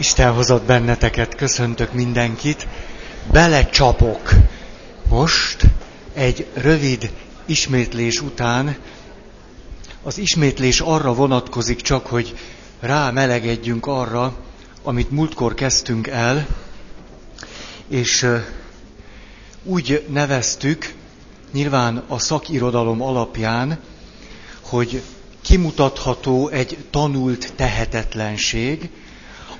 Isten hozott benneteket, köszöntök mindenkit. Belecsapok. Most egy rövid ismétlés után az ismétlés arra vonatkozik csak, hogy rámelegedjünk arra, amit múltkor kezdtünk el, és úgy neveztük, nyilván a szakirodalom alapján, hogy kimutatható egy tanult tehetetlenség,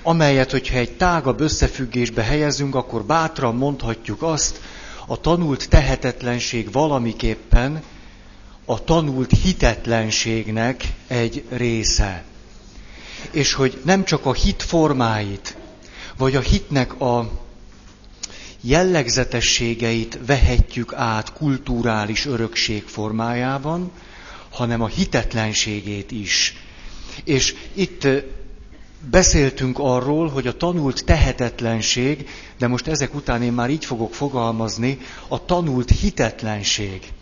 amelyet, hogyha egy tágabb összefüggésbe helyezünk, akkor bátran mondhatjuk azt, a tanult tehetetlenség valamiképpen a tanult hitetlenségnek egy része. És hogy nem csak a hit formáit, vagy a hitnek a jellegzetességeit vehetjük át kulturális örökség formájában, hanem a hitetlenségét is. És itt beszéltünk arról, hogy a tanult tehetetlenség, de most ezek után én már így fogok fogalmazni, a tanult hitetlenség,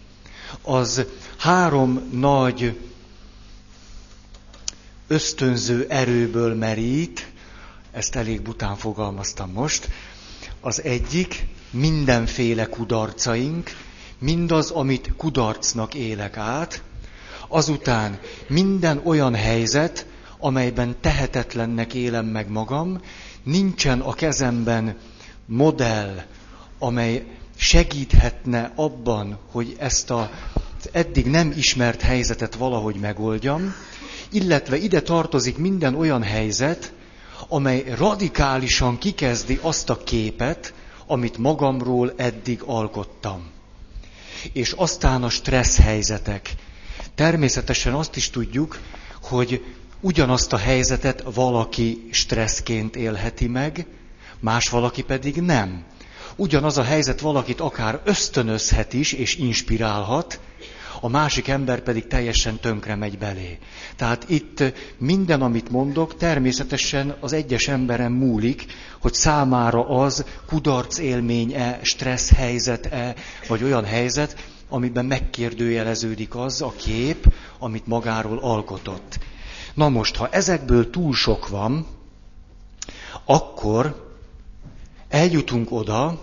az három nagy ösztönző erőből merít, ezt elég bután fogalmaztam most, az egyik mindenféle kudarcaink, mindaz, amit kudarcnak élek át, azután minden olyan helyzet, amelyben tehetetlennek élem meg magam, nincsen a kezemben modell, amely segíthetne abban, hogy ezt a eddig nem ismert helyzetet valahogy megoldjam, illetve ide tartozik minden olyan helyzet, amely radikálisan kikezdi azt a képet, amit magamról eddig alkottam. És aztán a stressz helyzetek. Természetesen azt is tudjuk, hogy ugyanazt a helyzetet valaki stresszként élheti meg, más valaki pedig nem. Ugyanaz a helyzet valakit akár ösztönözhet is, és inspirálhat, a másik ember pedig teljesen tönkre megy belé. Tehát itt minden, amit mondok, természetesen az egyes emberen múlik, hogy számára az kudarc élmény-e, stressz helyzet-e, vagy olyan helyzet, amiben megkérdőjeleződik az a kép, amit magáról alkotott. Na most, ha ezekből túl sok van, akkor eljutunk oda,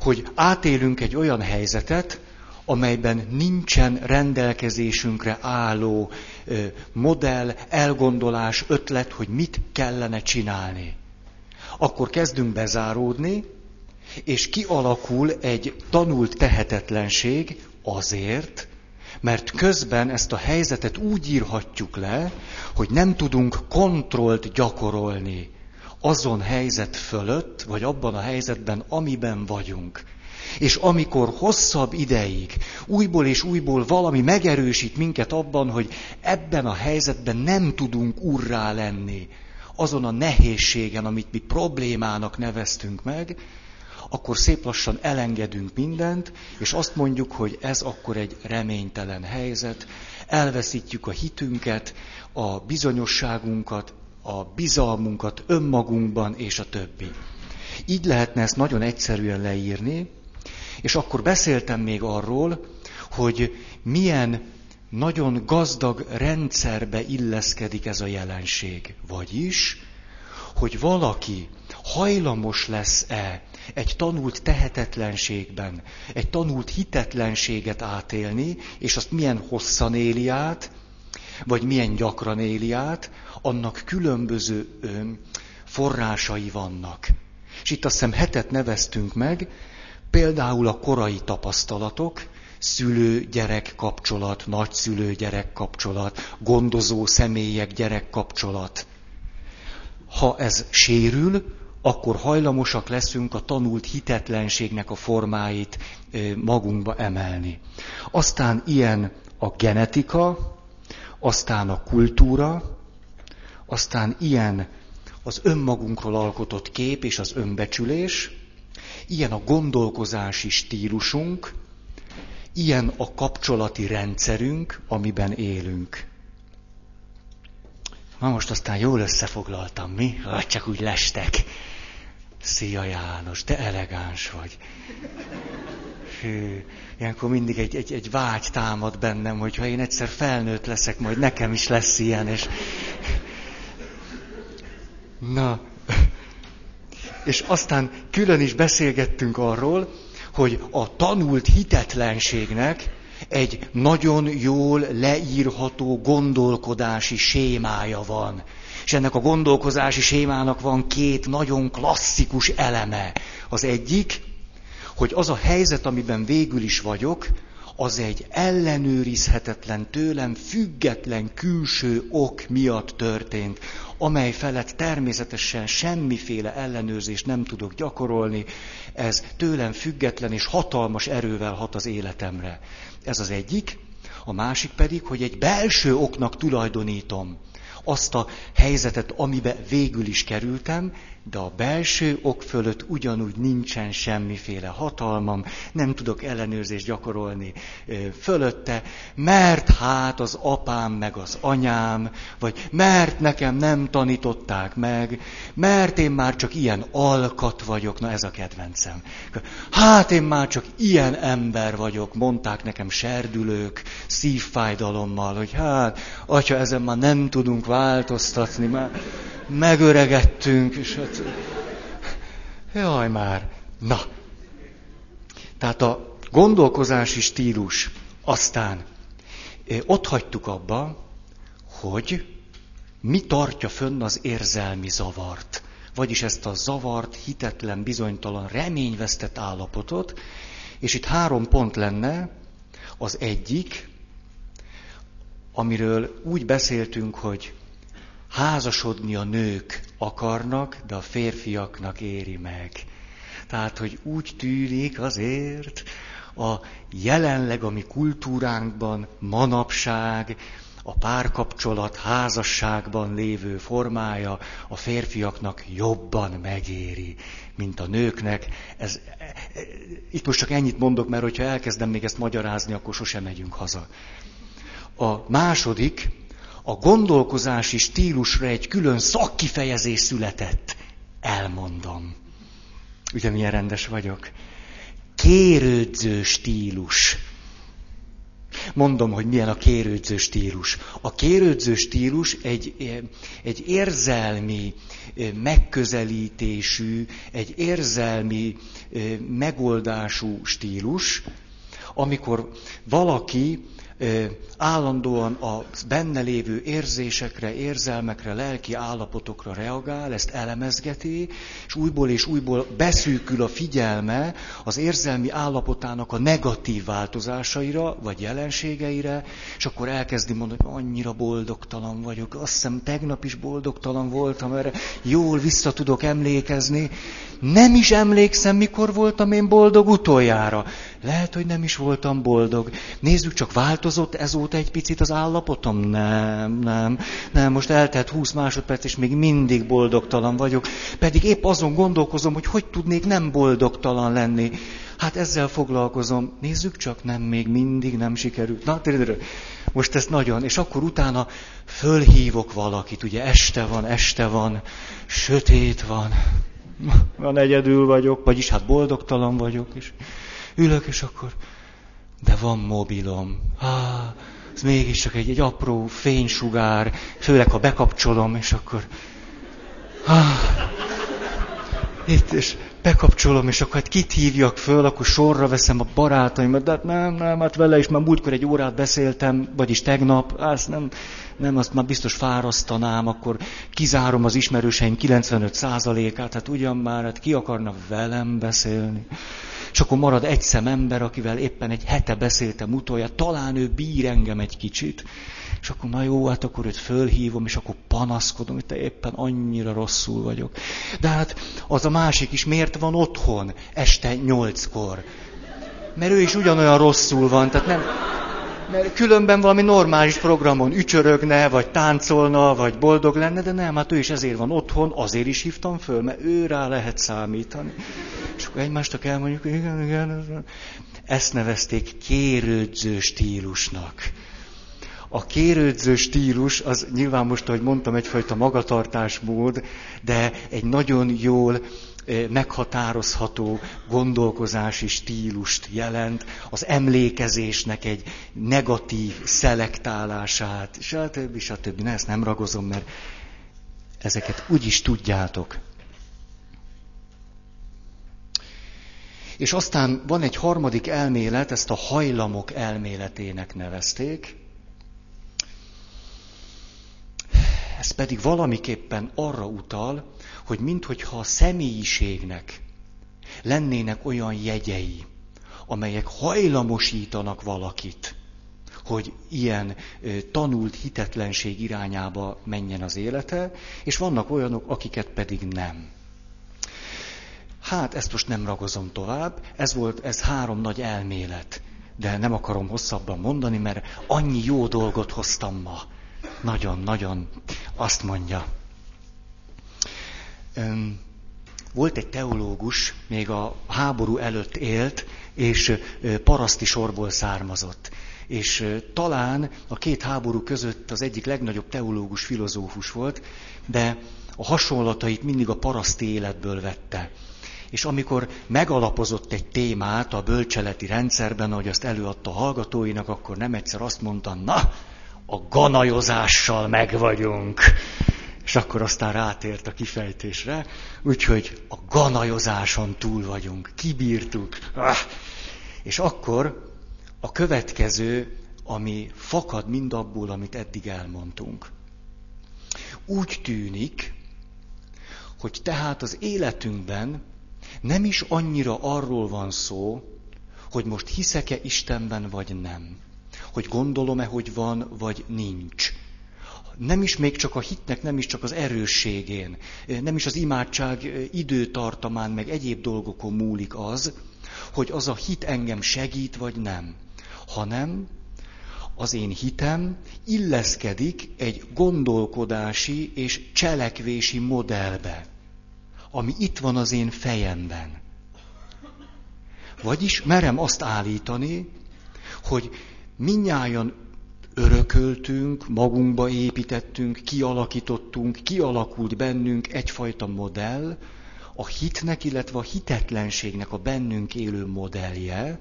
hogy átélünk egy olyan helyzetet, amelyben nincsen rendelkezésünkre álló modell, elgondolás, ötlet, hogy mit kellene csinálni. Akkor kezdünk bezáródni, és kialakul egy tanult tehetetlenség azért, mert közben ezt a helyzetet úgy írhatjuk le, hogy nem tudunk kontrollt gyakorolni azon helyzet fölött, vagy abban a helyzetben, amiben vagyunk. És amikor hosszabb ideig újból és újból valami megerősít minket abban, hogy ebben a helyzetben nem tudunk urrá lenni, azon a nehézségen, amit mi problémának neveztünk meg, akkor szép lassan elengedünk mindent, és azt mondjuk, hogy ez akkor egy reménytelen helyzet, elveszítjük a hitünket, a bizonyosságunkat, a bizalmunkat önmagunkban, és a többi. Így lehetne ezt nagyon egyszerűen leírni, és akkor beszéltem még arról, hogy milyen nagyon gazdag rendszerbe illeszkedik ez a jelenség. Vagyis, hogy valaki hajlamos lesz-e egy tanult tehetetlenségben, egy tanult hitetlenséget átélni, és azt milyen hosszan éli át, vagy milyen gyakran éli át, annak különböző forrásai vannak. És itt azt hiszem hetet neveztünk meg, például a korai tapasztalatok, szülő-gyerek kapcsolat, nagyszülő-gyerek kapcsolat, gondozó személyek gyerek kapcsolat. Ha ez sérül, akkor hajlamosak leszünk a tanult hitetlenségnek a formáit magunkba emelni. Aztán ilyen a genetika, aztán a kultúra, aztán ilyen az önmagunkról alkotott kép és az önbecsülés, ilyen a gondolkozási stílusunk, ilyen a kapcsolati rendszerünk, amiben élünk. Na most aztán jól összefoglaltam, mi? Vagy csak úgy lestek. Szia János, te elegáns vagy. Hű, ilyenkor mindig egy, egy, egy vágy támad bennem, hogy ha én egyszer felnőtt leszek, majd nekem is lesz ilyen, és... Na, És aztán külön is beszélgettünk arról, hogy a tanult hitetlenségnek egy nagyon jól leírható gondolkodási sémája van. És ennek a gondolkozási sémának van két nagyon klasszikus eleme. Az egyik, hogy az a helyzet, amiben végül is vagyok, az egy ellenőrizhetetlen, tőlem független külső ok miatt történt, amely felett természetesen semmiféle ellenőrzést nem tudok gyakorolni, ez tőlem független és hatalmas erővel hat az életemre. Ez az egyik. A másik pedig, hogy egy belső oknak tulajdonítom azt a helyzetet, amibe végül is kerültem, de a belső ok fölött ugyanúgy nincsen semmiféle hatalmam, nem tudok ellenőrzést gyakorolni fölötte, mert hát az apám meg az anyám, vagy mert nekem nem tanították meg, mert én már csak ilyen alkat vagyok, na ez a kedvencem. Hát én már csak ilyen ember vagyok, mondták nekem serdülők, szívfájdalommal, hogy hát, atya, ezen már nem tudunk változtatni, már megöregettünk, és hát... Jaj már! Na! Tehát a gondolkozási stílus aztán ott hagytuk abba, hogy mi tartja fönn az érzelmi zavart. Vagyis ezt a zavart, hitetlen, bizonytalan, reményvesztett állapotot, és itt három pont lenne, az egyik, amiről úgy beszéltünk, hogy házasodni a nők akarnak, de a férfiaknak éri meg. Tehát, hogy úgy tűnik azért a jelenleg a mi kultúránkban manapság, a párkapcsolat házasságban lévő formája a férfiaknak jobban megéri, mint a nőknek. Ez, itt most csak ennyit mondok, mert hogyha elkezdem még ezt magyarázni, akkor sosem megyünk haza. A második, a gondolkozási stílusra egy külön szakkifejezés született. Elmondom. Ugye milyen rendes vagyok? Kérődző stílus. Mondom, hogy milyen a kérődző stílus. A kérődző stílus egy, egy érzelmi megközelítésű, egy érzelmi megoldású stílus, amikor valaki állandóan a benne lévő érzésekre, érzelmekre, lelki állapotokra reagál, ezt elemezgeti, és újból és újból beszűkül a figyelme az érzelmi állapotának a negatív változásaira, vagy jelenségeire, és akkor elkezdi mondani, hogy annyira boldogtalan vagyok, azt hiszem tegnap is boldogtalan voltam, erre. Jól vissza tudok emlékezni, nem is emlékszem, mikor voltam én boldog utoljára. Lehet, hogy nem is voltam boldog. Nézzük, csak változott ezóta egy picit az állapotom? Nem, nem, nem. Most eltelt 20 másodperc, és még mindig boldogtalan vagyok. Pedig épp azon gondolkozom, hogy hogy tudnék nem boldogtalan lenni. Hát ezzel foglalkozom. Nézzük csak, nem, még mindig nem sikerült. Na, most ez nagyon. És akkor utána fölhívok valakit, ugye este van, este van, sötét van van egyedül vagyok, vagyis hát boldogtalan vagyok, és ülök, és akkor, de van mobilom. Há, ez mégiscsak egy, egy apró fénysugár, főleg ha bekapcsolom, és akkor, há, itt, és bekapcsolom, és akkor hát kit hívjak föl, akkor sorra veszem a barátaimat, de hát nem, nem, hát vele is már múltkor egy órát beszéltem, vagyis tegnap, azt nem, nem, azt már biztos fárasztanám, akkor kizárom az ismerőseim 95%-át, hát ugyan már, hát ki akarna velem beszélni. És akkor marad egy szem ember, akivel éppen egy hete beszéltem utoljára, talán ő bír engem egy kicsit, és akkor na jó, hát akkor őt fölhívom, és akkor panaszkodom, hogy te éppen annyira rosszul vagyok. De hát az a másik is miért van otthon este nyolckor? Mert ő is ugyanolyan rosszul van, tehát nem, mert különben valami normális programon ücsörögne, vagy táncolna, vagy boldog lenne, de nem, hát ő is ezért van otthon, azért is hívtam föl, mert ő rá lehet számítani. És akkor egymástak elmondjuk, igen, igen, ezt nevezték kérődző stílusnak. A kérődző stílus, az nyilván most, ahogy mondtam, egyfajta magatartásmód, de egy nagyon jól meghatározható gondolkozási stílust jelent, az emlékezésnek egy negatív szelektálását, stb. stb. Ne, ezt nem ragozom, mert ezeket úgy is tudjátok. És aztán van egy harmadik elmélet, ezt a hajlamok elméletének nevezték. Ez pedig valamiképpen arra utal, hogy minthogyha a személyiségnek lennének olyan jegyei, amelyek hajlamosítanak valakit, hogy ilyen tanult hitetlenség irányába menjen az élete, és vannak olyanok, akiket pedig nem. Hát ezt most nem ragozom tovább, ez volt, ez három nagy elmélet, de nem akarom hosszabban mondani, mert annyi jó dolgot hoztam ma. Nagyon-nagyon azt mondja. Volt egy teológus, még a háború előtt élt, és paraszti sorból származott. És talán a két háború között az egyik legnagyobb teológus, filozófus volt, de a hasonlatait mindig a paraszti életből vette. És amikor megalapozott egy témát a bölcseleti rendszerben, ahogy azt előadta a hallgatóinak, akkor nem egyszer azt mondta, na, a ganajozással meg vagyunk. És akkor aztán rátért a kifejtésre, úgyhogy a ganajozáson túl vagyunk, kibírtuk. Ah! És akkor a következő, ami fakad mindabból, amit eddig elmondtunk. Úgy tűnik, hogy tehát az életünkben nem is annyira arról van szó, hogy most hiszek-e Istenben, vagy nem. Hogy gondolom-e, hogy van, vagy nincs. Nem is még csak a hitnek, nem is csak az erősségén, nem is az imádság időtartamán, meg egyéb dolgokon múlik az, hogy az a hit engem segít, vagy nem. Hanem az én hitem illeszkedik egy gondolkodási és cselekvési modellbe ami itt van az én fejemben. Vagyis merem azt állítani, hogy minnyáján örököltünk, magunkba építettünk, kialakítottunk, kialakult bennünk egyfajta modell, a hitnek, illetve a hitetlenségnek a bennünk élő modellje,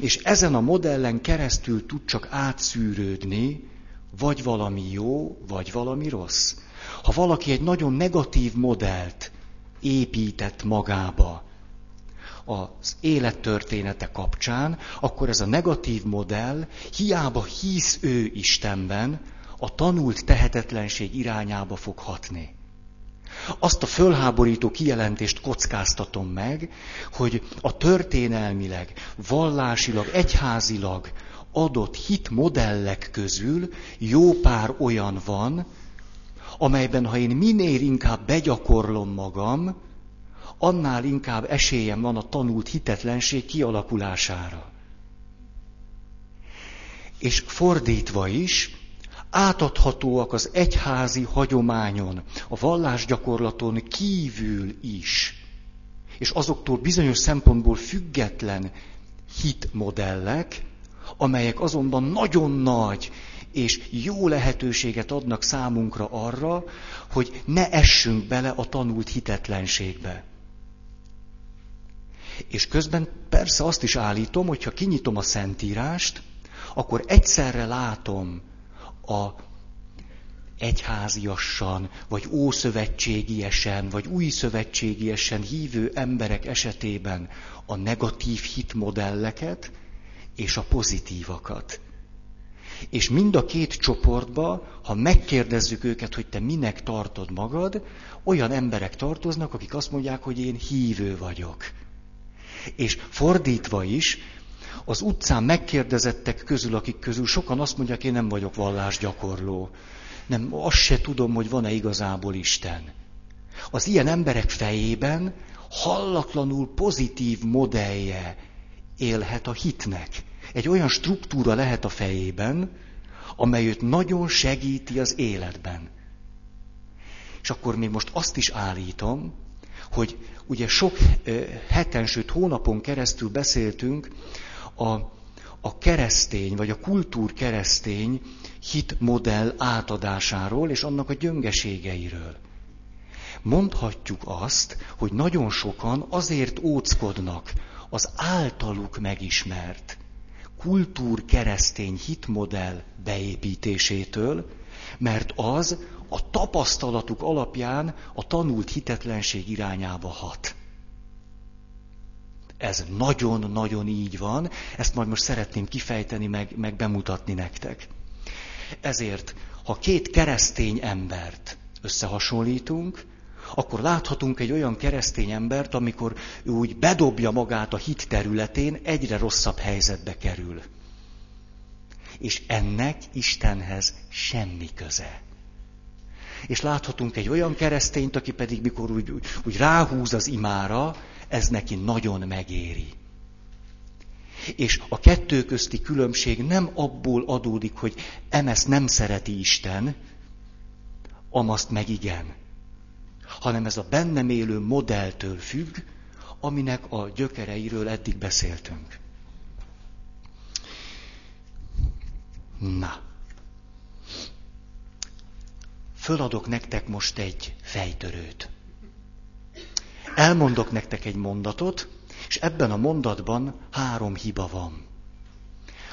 és ezen a modellen keresztül tud csak átszűrődni, vagy valami jó, vagy valami rossz. Ha valaki egy nagyon negatív modellt épített magába az élettörténete kapcsán, akkor ez a negatív modell hiába hisz ő Istenben, a tanult tehetetlenség irányába fog hatni. Azt a fölháborító kijelentést kockáztatom meg, hogy a történelmileg, vallásilag, egyházilag adott hitmodellek közül jó pár olyan van, amelyben ha én minél inkább begyakorlom magam, annál inkább esélyem van a tanult hitetlenség kialakulására. És fordítva is, átadhatóak az egyházi hagyományon, a vallásgyakorlaton kívül is, és azoktól bizonyos szempontból független hitmodellek, amelyek azonban nagyon nagy és jó lehetőséget adnak számunkra arra, hogy ne essünk bele a tanult hitetlenségbe. És közben persze azt is állítom, hogy ha kinyitom a Szentírást, akkor egyszerre látom a egyháziassan, vagy ószövetségiesen, vagy új szövetségiesen hívő emberek esetében a negatív hitmodelleket és a pozitívakat. És mind a két csoportba, ha megkérdezzük őket, hogy te minek tartod magad, olyan emberek tartoznak, akik azt mondják, hogy én hívő vagyok. És fordítva is, az utcán megkérdezettek közül, akik közül sokan azt mondják, én nem vagyok vallásgyakorló. Nem, azt se tudom, hogy van-e igazából Isten. Az ilyen emberek fejében hallatlanul pozitív modellje élhet a hitnek egy olyan struktúra lehet a fejében, amely őt nagyon segíti az életben. És akkor még most azt is állítom, hogy ugye sok heten, sőt hónapon keresztül beszéltünk a, a keresztény, vagy a kultúr keresztény hitmodell átadásáról és annak a gyöngeségeiről. Mondhatjuk azt, hogy nagyon sokan azért óckodnak az általuk megismert, kultúr keresztény hitmodell beépítésétől, mert az a tapasztalatuk alapján a tanult hitetlenség irányába hat. Ez nagyon-nagyon így van, ezt majd most szeretném kifejteni, meg, meg bemutatni nektek. Ezért, ha két keresztény embert összehasonlítunk, akkor láthatunk egy olyan keresztény embert, amikor ő úgy bedobja magát a hit területén, egyre rosszabb helyzetbe kerül. És ennek Istenhez semmi köze. És láthatunk egy olyan keresztényt, aki pedig mikor úgy, úgy, úgy ráhúz az imára, ez neki nagyon megéri. És a kettő közti különbség nem abból adódik, hogy emes nem szereti Isten, amaszt meg igen, hanem ez a bennem élő modelltől függ, aminek a gyökereiről eddig beszéltünk. Na. Föladok nektek most egy fejtörőt. Elmondok nektek egy mondatot, és ebben a mondatban három hiba van.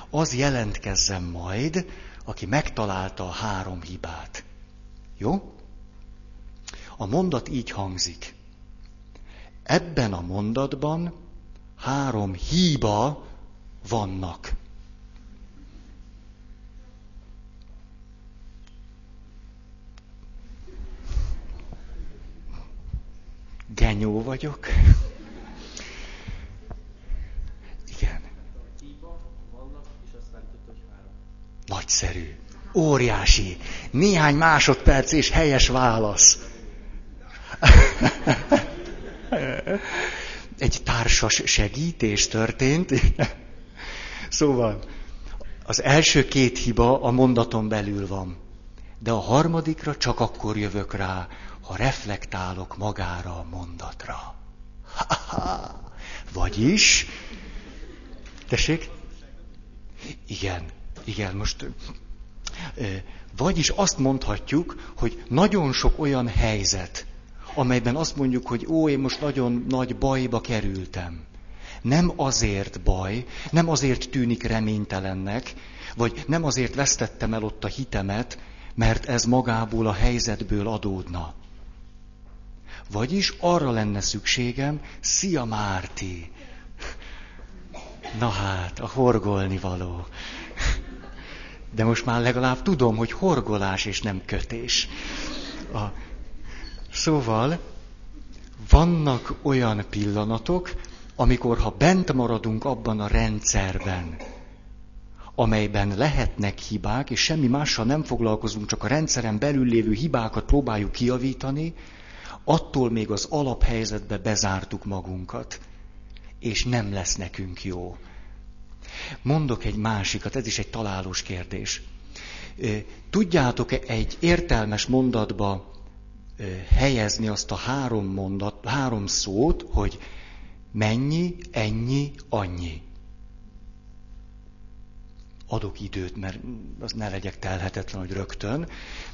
Az jelentkezzen majd, aki megtalálta a három hibát. Jó? A mondat így hangzik. Ebben a mondatban három hiba vannak. Genyó vagyok. Igen. Nagyszerű. Óriási. Néhány másodperc és helyes válasz. Egy társas segítés történt. Szóval, az első két hiba a mondaton belül van. De a harmadikra csak akkor jövök rá, ha reflektálok magára a mondatra. Vagyis, tessék? Igen, igen, most, vagyis azt mondhatjuk, hogy nagyon sok olyan helyzet, amelyben azt mondjuk, hogy ó, én most nagyon nagy bajba kerültem. Nem azért baj, nem azért tűnik reménytelennek, vagy nem azért vesztettem el ott a hitemet, mert ez magából a helyzetből adódna. Vagyis arra lenne szükségem, szia Márti! Na hát, a horgolni való. De most már legalább tudom, hogy horgolás és nem kötés. A... Szóval vannak olyan pillanatok, amikor ha bent maradunk abban a rendszerben, amelyben lehetnek hibák, és semmi mással nem foglalkozunk, csak a rendszeren belül lévő hibákat próbáljuk kiavítani, attól még az alaphelyzetbe bezártuk magunkat, és nem lesz nekünk jó. Mondok egy másikat, ez is egy találós kérdés. Tudjátok-e egy értelmes mondatba helyezni azt a három mondat, három szót, hogy mennyi, ennyi, annyi? Adok időt, mert az ne legyek telhetetlen, hogy rögtön.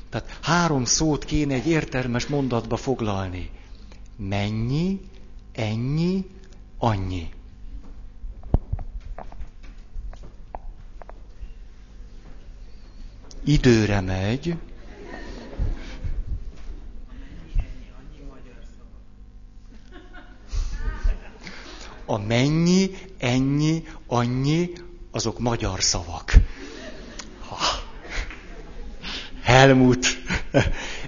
Tehát három szót kéne egy értelmes mondatba foglalni. Mennyi, ennyi, annyi. Időre megy. A mennyi, ennyi, annyi, azok magyar szavak. Helmut,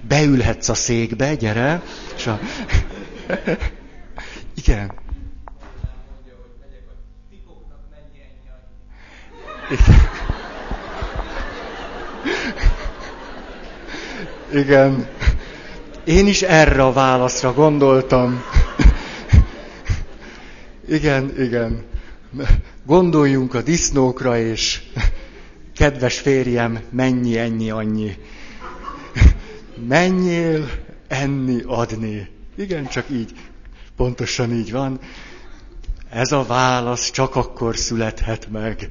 beülhetsz a székbe, gyere. És a... Igen. Igen. Én is erre a válaszra gondoltam. Igen, igen. Gondoljunk a disznókra, és kedves férjem, mennyi, ennyi, annyi. Menjél enni, adni. Igen, csak így, pontosan így van. Ez a válasz csak akkor születhet meg,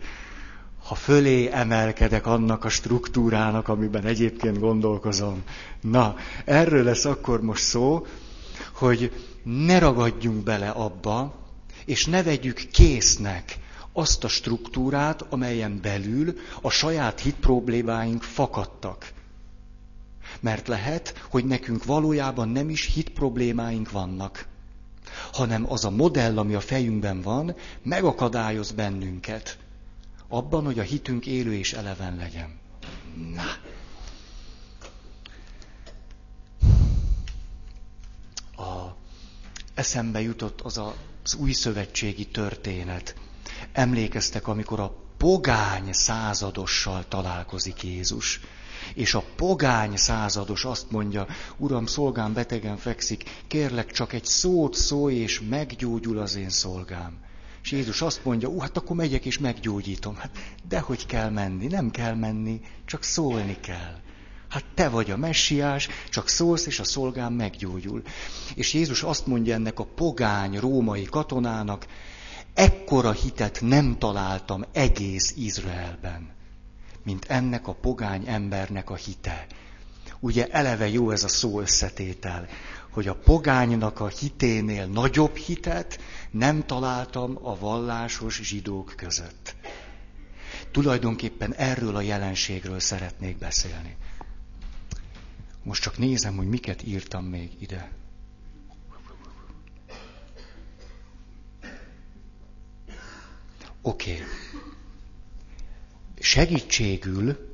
ha fölé emelkedek annak a struktúrának, amiben egyébként gondolkozom. Na, erről lesz akkor most szó, hogy ne ragadjunk bele abba, és ne vegyük késznek azt a struktúrát, amelyen belül a saját hit problémáink fakadtak. Mert lehet, hogy nekünk valójában nem is hit problémáink vannak, hanem az a modell, ami a fejünkben van, megakadályoz bennünket abban, hogy a hitünk élő és eleven legyen. Na. A, eszembe jutott az a, az új szövetségi történet. Emlékeztek, amikor a pogány századossal találkozik Jézus. És a pogány százados azt mondja, Uram, szolgám betegen fekszik, kérlek csak egy szót szólj, és meggyógyul az én szolgám. És Jézus azt mondja, ú, hát akkor megyek és meggyógyítom. Hát dehogy kell menni, nem kell menni, csak szólni kell. Hát te vagy a messiás, csak szólsz, és a szolgám meggyógyul. És Jézus azt mondja ennek a pogány római katonának, ekkora hitet nem találtam egész Izraelben, mint ennek a pogány embernek a hite. Ugye eleve jó ez a szó összetétel, hogy a pogánynak a hiténél nagyobb hitet nem találtam a vallásos zsidók között. Tulajdonképpen erről a jelenségről szeretnék beszélni. Most csak nézem, hogy miket írtam még ide. Oké. Okay. Segítségül,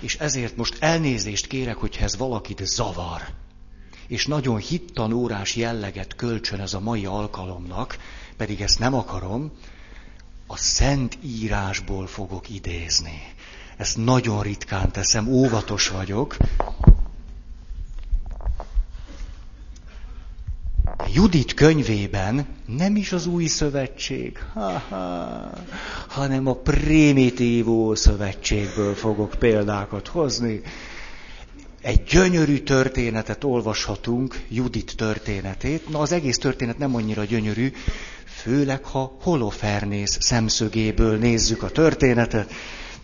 és ezért most elnézést kérek, hogyha ez valakit zavar, és nagyon hittanórás jelleget kölcsön ez a mai alkalomnak, pedig ezt nem akarom, a Szent Írásból fogok idézni. Ezt nagyon ritkán teszem, óvatos vagyok, Judit könyvében nem is az új szövetség, ha-ha, hanem a primitívó szövetségből fogok példákat hozni. Egy gyönyörű történetet olvashatunk, Judit történetét. Na, az egész történet nem annyira gyönyörű, főleg ha Holofernész szemszögéből nézzük a történetet,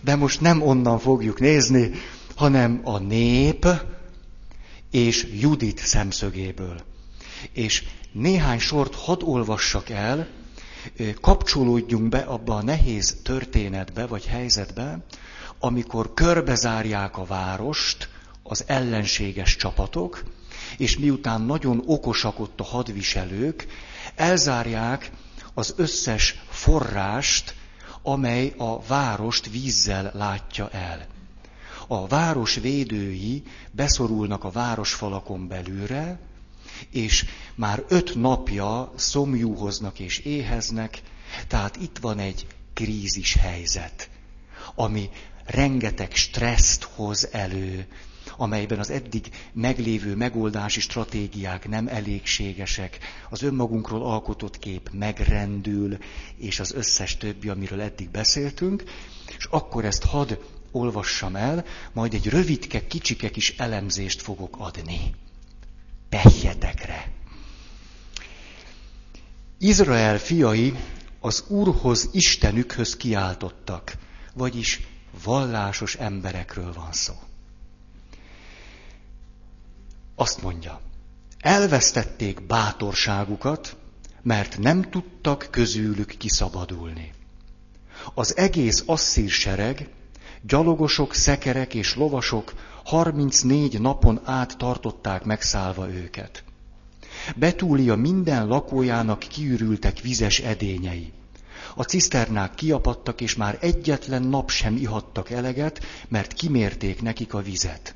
de most nem onnan fogjuk nézni, hanem a nép és Judit szemszögéből. És néhány sort hadd olvassak el, kapcsolódjunk be abba a nehéz történetbe vagy helyzetbe, amikor körbezárják a várost az ellenséges csapatok, és miután nagyon okosak ott a hadviselők, elzárják az összes forrást, amely a várost vízzel látja el. A város védői beszorulnak a városfalakon belőle, és már öt napja szomjúhoznak és éheznek, tehát itt van egy krízis helyzet, ami rengeteg stresszt hoz elő, amelyben az eddig meglévő megoldási stratégiák nem elégségesek, az önmagunkról alkotott kép megrendül, és az összes többi, amiről eddig beszéltünk, és akkor ezt hadd olvassam el, majd egy rövidke, kicsike kis elemzést fogok adni pehjetekre. Izrael fiai az Úrhoz, Istenükhöz kiáltottak, vagyis vallásos emberekről van szó. Azt mondja, elvesztették bátorságukat, mert nem tudtak közülük kiszabadulni. Az egész asszír sereg, gyalogosok, szekerek és lovasok 34 napon át tartották megszállva őket. Betúlia minden lakójának kiürültek vizes edényei. A ciszternák kiapadtak, és már egyetlen nap sem ihattak eleget, mert kimérték nekik a vizet.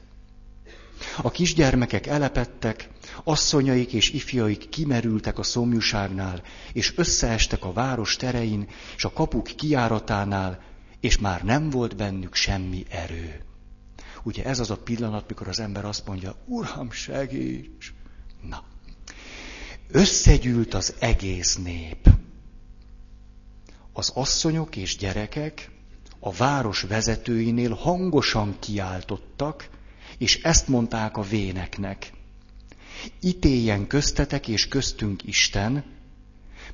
A kisgyermekek elepettek, asszonyaik és ifjaik kimerültek a szomjúságnál, és összeestek a város terein, és a kapuk kiáratánál, és már nem volt bennük semmi erő. Ugye ez az a pillanat, mikor az ember azt mondja, Uram, segíts! Na, összegyűlt az egész nép. Az asszonyok és gyerekek a város vezetőinél hangosan kiáltottak, és ezt mondták a véneknek. Ítéljen köztetek és köztünk Isten,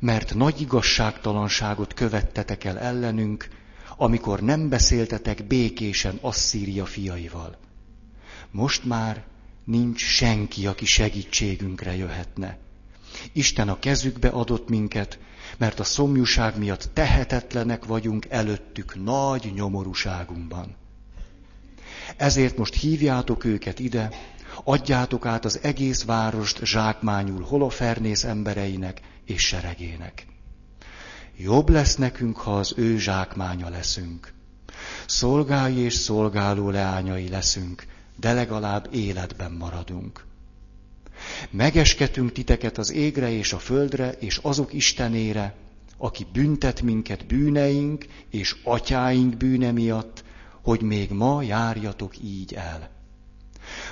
mert nagy igazságtalanságot követtetek el ellenünk, amikor nem beszéltetek békésen Asszíria fiaival. Most már nincs senki, aki segítségünkre jöhetne. Isten a kezükbe adott minket, mert a szomjúság miatt tehetetlenek vagyunk előttük nagy nyomorúságunkban. Ezért most hívjátok őket ide, Adjátok át az egész várost zsákmányul holofernész embereinek és seregének. Jobb lesz nekünk, ha az ő zsákmánya leszünk. Szolgái és szolgáló leányai leszünk, de legalább életben maradunk. Megesketünk titeket az égre és a földre és azok Istenére, aki büntet minket bűneink és atyáink bűne miatt, hogy még ma járjatok így el.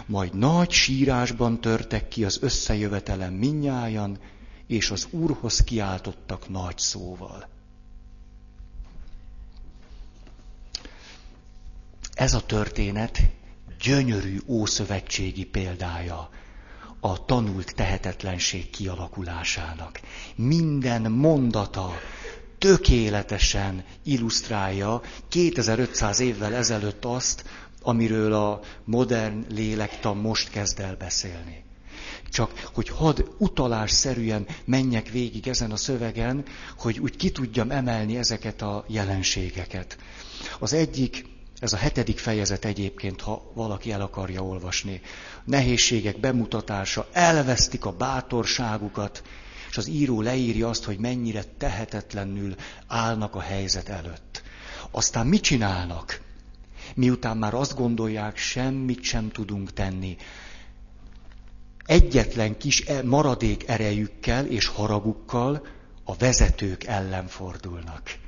Majd nagy sírásban törtek ki az összejövetelen minnyájan, és az Úrhoz kiáltottak nagy szóval. Ez a történet gyönyörű ószövetségi példája a tanult tehetetlenség kialakulásának. Minden mondata tökéletesen illusztrálja 2500 évvel ezelőtt azt, amiről a modern lélektan most kezd el beszélni. Csak hogy hadd utalásszerűen menjek végig ezen a szövegen, hogy úgy ki tudjam emelni ezeket a jelenségeket. Az egyik, ez a hetedik fejezet egyébként, ha valaki el akarja olvasni. Nehézségek bemutatása, elvesztik a bátorságukat, és az író leírja azt, hogy mennyire tehetetlenül állnak a helyzet előtt. Aztán mit csinálnak? Miután már azt gondolják, semmit sem tudunk tenni. Egyetlen kis e- maradék erejükkel és haragukkal a vezetők ellen fordulnak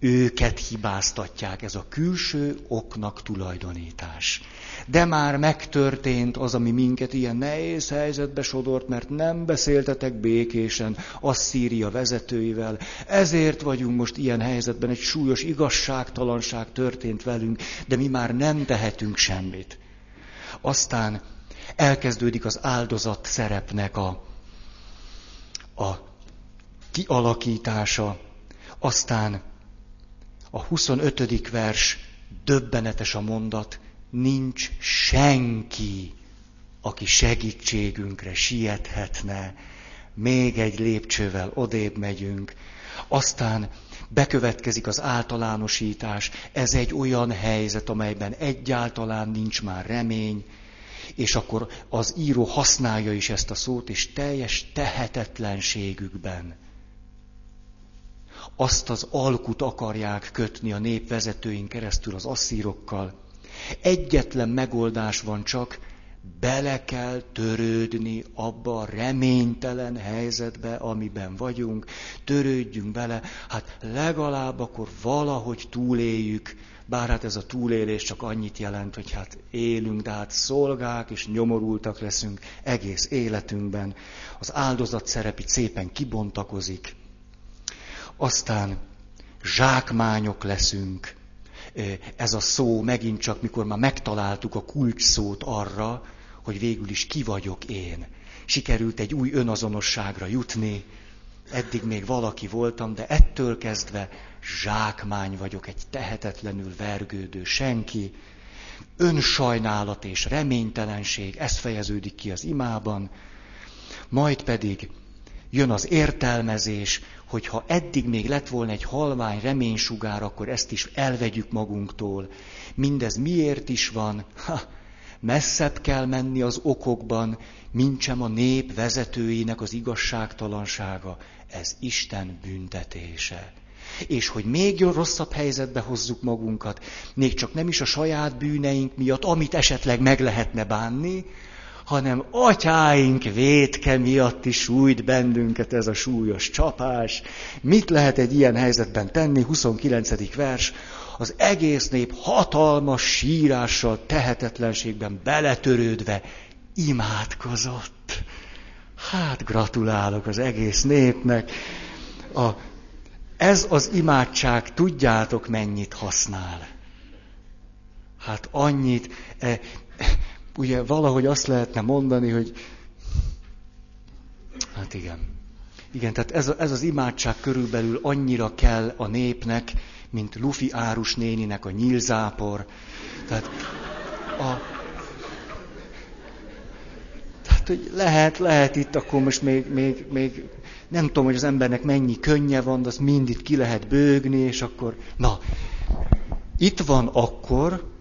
őket hibáztatják, ez a külső oknak tulajdonítás. De már megtörtént az, ami minket ilyen nehéz helyzetbe sodort, mert nem beszéltetek békésen Asszíria vezetőivel. Ezért vagyunk most ilyen helyzetben, egy súlyos igazságtalanság történt velünk, de mi már nem tehetünk semmit. Aztán elkezdődik az áldozat szerepnek a, a kialakítása, aztán a 25. vers döbbenetes a mondat, nincs senki, aki segítségünkre siethetne, még egy lépcsővel odébb megyünk, aztán bekövetkezik az általánosítás, ez egy olyan helyzet, amelyben egyáltalán nincs már remény, és akkor az író használja is ezt a szót, és teljes tehetetlenségükben azt az alkut akarják kötni a népvezetőink keresztül az asszírokkal. Egyetlen megoldás van csak, bele kell törődni abba a reménytelen helyzetbe, amiben vagyunk, törődjünk bele, hát legalább akkor valahogy túléljük, bár hát ez a túlélés csak annyit jelent, hogy hát élünk, de hát szolgák és nyomorultak leszünk egész életünkben. Az áldozat szerep szépen kibontakozik, aztán zsákmányok leszünk. Ez a szó megint csak, mikor már megtaláltuk a kulcs szót arra, hogy végül is ki vagyok én. Sikerült egy új önazonosságra jutni, eddig még valaki voltam, de ettől kezdve zsákmány vagyok, egy tehetetlenül vergődő senki. Önsajnálat és reménytelenség, ez fejeződik ki az imában, majd pedig jön az értelmezés, hogyha eddig még lett volna egy halvány reménysugár, akkor ezt is elvegyük magunktól. Mindez miért is van? Ha, messzebb kell menni az okokban, mint sem a nép vezetőinek az igazságtalansága. Ez Isten büntetése. És hogy még rosszabb helyzetbe hozzuk magunkat, még csak nem is a saját bűneink miatt, amit esetleg meg lehetne bánni, hanem atyáink védke miatt is sújt bennünket ez a súlyos csapás. Mit lehet egy ilyen helyzetben tenni? 29. vers. Az egész nép hatalmas sírással, tehetetlenségben beletörődve imádkozott. Hát gratulálok az egész népnek. A, ez az imádság, tudjátok mennyit használ. Hát annyit, e, ugye valahogy azt lehetne mondani, hogy hát igen. Igen, tehát ez, ez az imádság körülbelül annyira kell a népnek, mint Lufi Árus néninek a nyílzápor. Tehát, a, hogy lehet, lehet itt akkor most még, még, még nem tudom, hogy az embernek mennyi könnye van, de azt mind itt ki lehet bőgni, és akkor, na, itt van akkor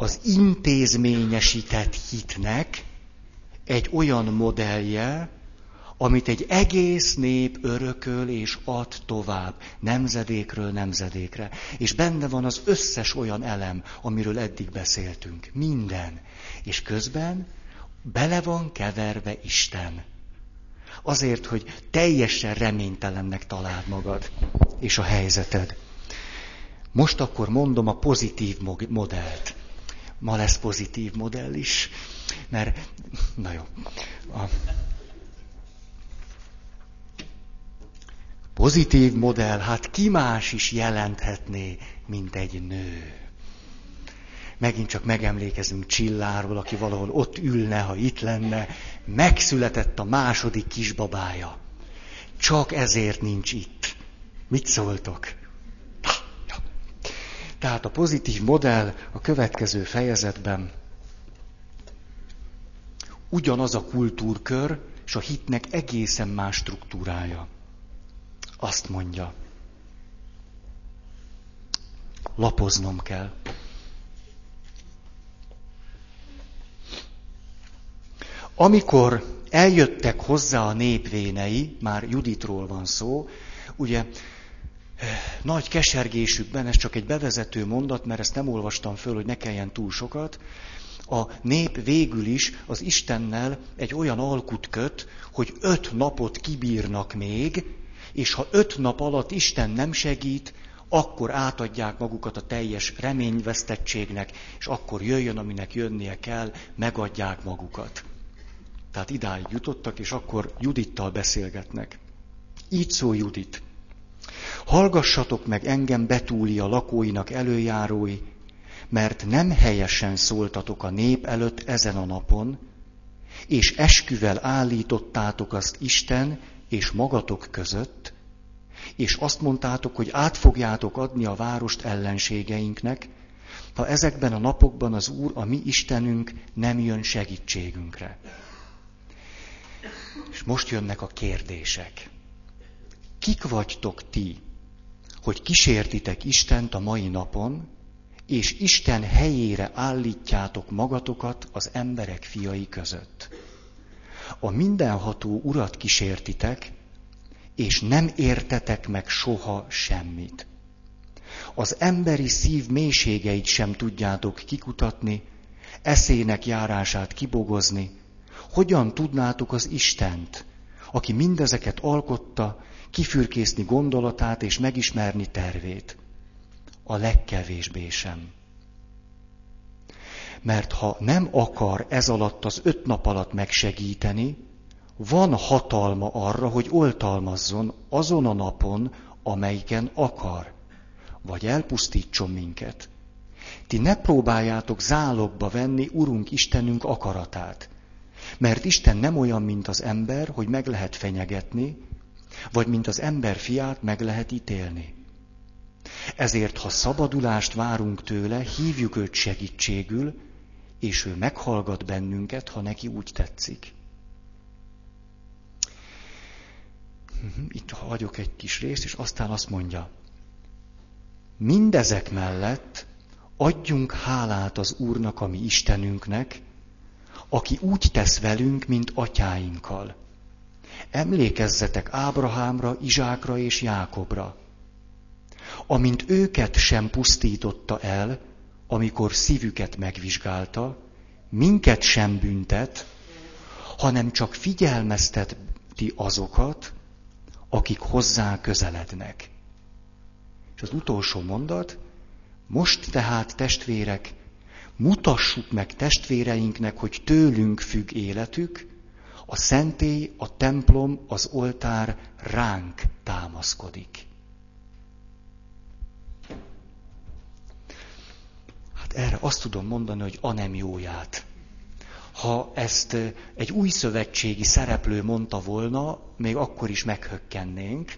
az intézményesített hitnek egy olyan modellje, amit egy egész nép örököl és ad tovább, nemzedékről nemzedékre. És benne van az összes olyan elem, amiről eddig beszéltünk. Minden. És közben bele van keverve Isten. Azért, hogy teljesen reménytelennek találd magad és a helyzeted. Most akkor mondom a pozitív modellt. Ma lesz pozitív modell is, mert, na jó. A pozitív modell, hát ki más is jelenthetné, mint egy nő. Megint csak megemlékezünk Csillárról, aki valahol ott ülne, ha itt lenne. Megszületett a második kisbabája. Csak ezért nincs itt. Mit szóltok? Tehát a pozitív modell a következő fejezetben ugyanaz a kultúrkör, és a hitnek egészen más struktúrája. Azt mondja, lapoznom kell. Amikor eljöttek hozzá a népvénei, már Juditról van szó, ugye nagy kesergésükben, ez csak egy bevezető mondat, mert ezt nem olvastam föl, hogy ne kelljen túl sokat, a nép végül is az Istennel egy olyan alkut köt, hogy öt napot kibírnak még, és ha öt nap alatt Isten nem segít, akkor átadják magukat a teljes reményvesztettségnek, és akkor jöjjön, aminek jönnie kell, megadják magukat. Tehát idáig jutottak, és akkor Judittal beszélgetnek. Így szól Judit. Hallgassatok meg engem Betúlia lakóinak előjárói, mert nem helyesen szóltatok a nép előtt ezen a napon, és esküvel állítottátok azt Isten és magatok között, és azt mondtátok, hogy át fogjátok adni a várost ellenségeinknek, ha ezekben a napokban az Úr, a mi Istenünk nem jön segítségünkre. És most jönnek a kérdések. Kik vagytok ti, hogy kísértitek Istent a mai napon, és Isten helyére állítjátok magatokat az emberek fiai között. A mindenható urat kísértitek, és nem értetek meg soha semmit. Az emberi szív mélységeit sem tudjátok kikutatni, eszének járását kibogozni. Hogyan tudnátok az Istent, aki mindezeket alkotta, kifürkészni gondolatát és megismerni tervét? A legkevésbé sem. Mert ha nem akar ez alatt az öt nap alatt megsegíteni, van hatalma arra, hogy oltalmazzon azon a napon, amelyiken akar, vagy elpusztítson minket. Ti ne próbáljátok zálogba venni Urunk Istenünk akaratát, mert Isten nem olyan, mint az ember, hogy meg lehet fenyegetni, vagy mint az ember fiát meg lehet ítélni. Ezért, ha szabadulást várunk tőle, hívjuk őt segítségül, és ő meghallgat bennünket, ha neki úgy tetszik. Mhm, itt hagyok egy kis részt, és aztán azt mondja, mindezek mellett adjunk hálát az Úrnak, ami Istenünknek, aki úgy tesz velünk, mint atyáinkkal. Emlékezzetek Ábrahámra, Izsákra és Jákobra, amint őket sem pusztította el, amikor szívüket megvizsgálta, minket sem büntet, hanem csak figyelmezteti azokat, akik hozzá közelednek. És az utolsó mondat, most tehát testvérek, mutassuk meg testvéreinknek, hogy tőlünk függ életük, a szentély, a templom, az oltár ránk támaszkodik. Hát erre azt tudom mondani, hogy a nem jóját. Ha ezt egy új szövetségi szereplő mondta volna, még akkor is meghökkennénk,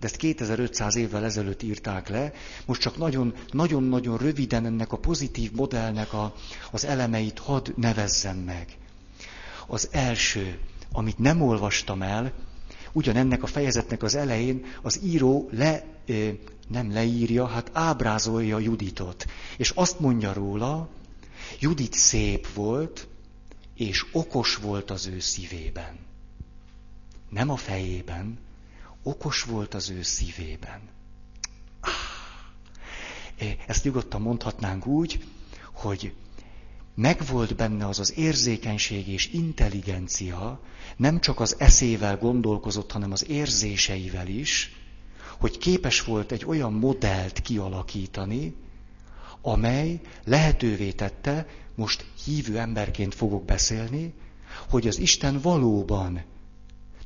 de ezt 2500 évvel ezelőtt írták le, most csak nagyon-nagyon röviden ennek a pozitív modellnek a, az elemeit hadd nevezzem meg. Az első, amit nem olvastam el, ugyanennek a fejezetnek az elején az író le, nem leírja, hát ábrázolja Juditot. És azt mondja róla, Judit szép volt, és okos volt az ő szívében. Nem a fejében, okos volt az ő szívében. Ezt nyugodtan mondhatnánk úgy, hogy megvolt benne az az érzékenység és intelligencia, nem csak az eszével gondolkozott, hanem az érzéseivel is, hogy képes volt egy olyan modellt kialakítani, amely lehetővé tette, most hívő emberként fogok beszélni, hogy az Isten valóban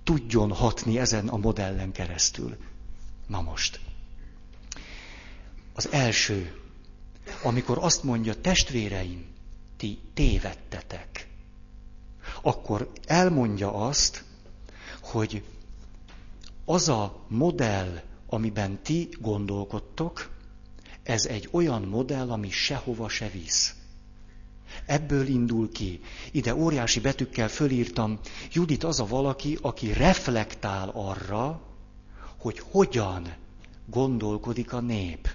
tudjon hatni ezen a modellen keresztül. Na most. Az első, amikor azt mondja, testvéreim, ti tévedtetek, akkor elmondja azt, hogy az a modell, amiben ti gondolkodtok, ez egy olyan modell, ami sehova se visz. Ebből indul ki. Ide óriási betűkkel fölírtam, Judit az a valaki, aki reflektál arra, hogy hogyan gondolkodik a nép.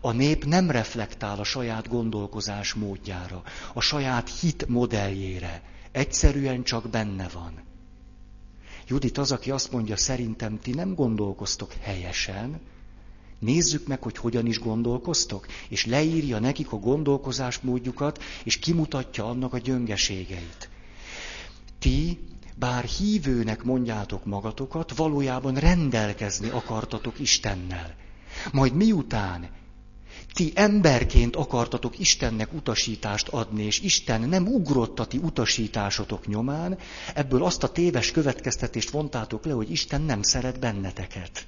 A nép nem reflektál a saját gondolkozás módjára, a saját hit modelljére. Egyszerűen csak benne van. Judit az, aki azt mondja, szerintem ti nem gondolkoztok helyesen, Nézzük meg, hogy hogyan is gondolkoztok, és leírja nekik a gondolkozásmódjukat, és kimutatja annak a gyöngeségeit. Ti, bár hívőnek mondjátok magatokat, valójában rendelkezni akartatok Istennel. Majd miután ti emberként akartatok Istennek utasítást adni, és Isten nem ugrott a ti utasításotok nyomán, ebből azt a téves következtetést vontátok le, hogy Isten nem szeret benneteket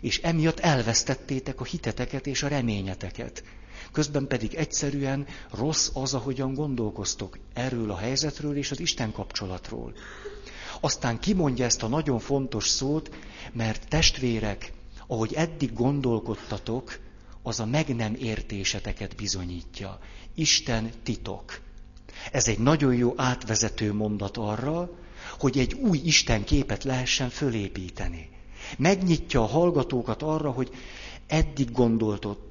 és emiatt elvesztettétek a hiteteket és a reményeteket. Közben pedig egyszerűen rossz az, ahogyan gondolkoztok erről a helyzetről és az Isten kapcsolatról. Aztán kimondja ezt a nagyon fontos szót, mert testvérek, ahogy eddig gondolkodtatok, az a meg nem értéseteket bizonyítja. Isten titok. Ez egy nagyon jó átvezető mondat arra, hogy egy új Isten képet lehessen fölépíteni. Megnyitja a hallgatókat arra, hogy eddig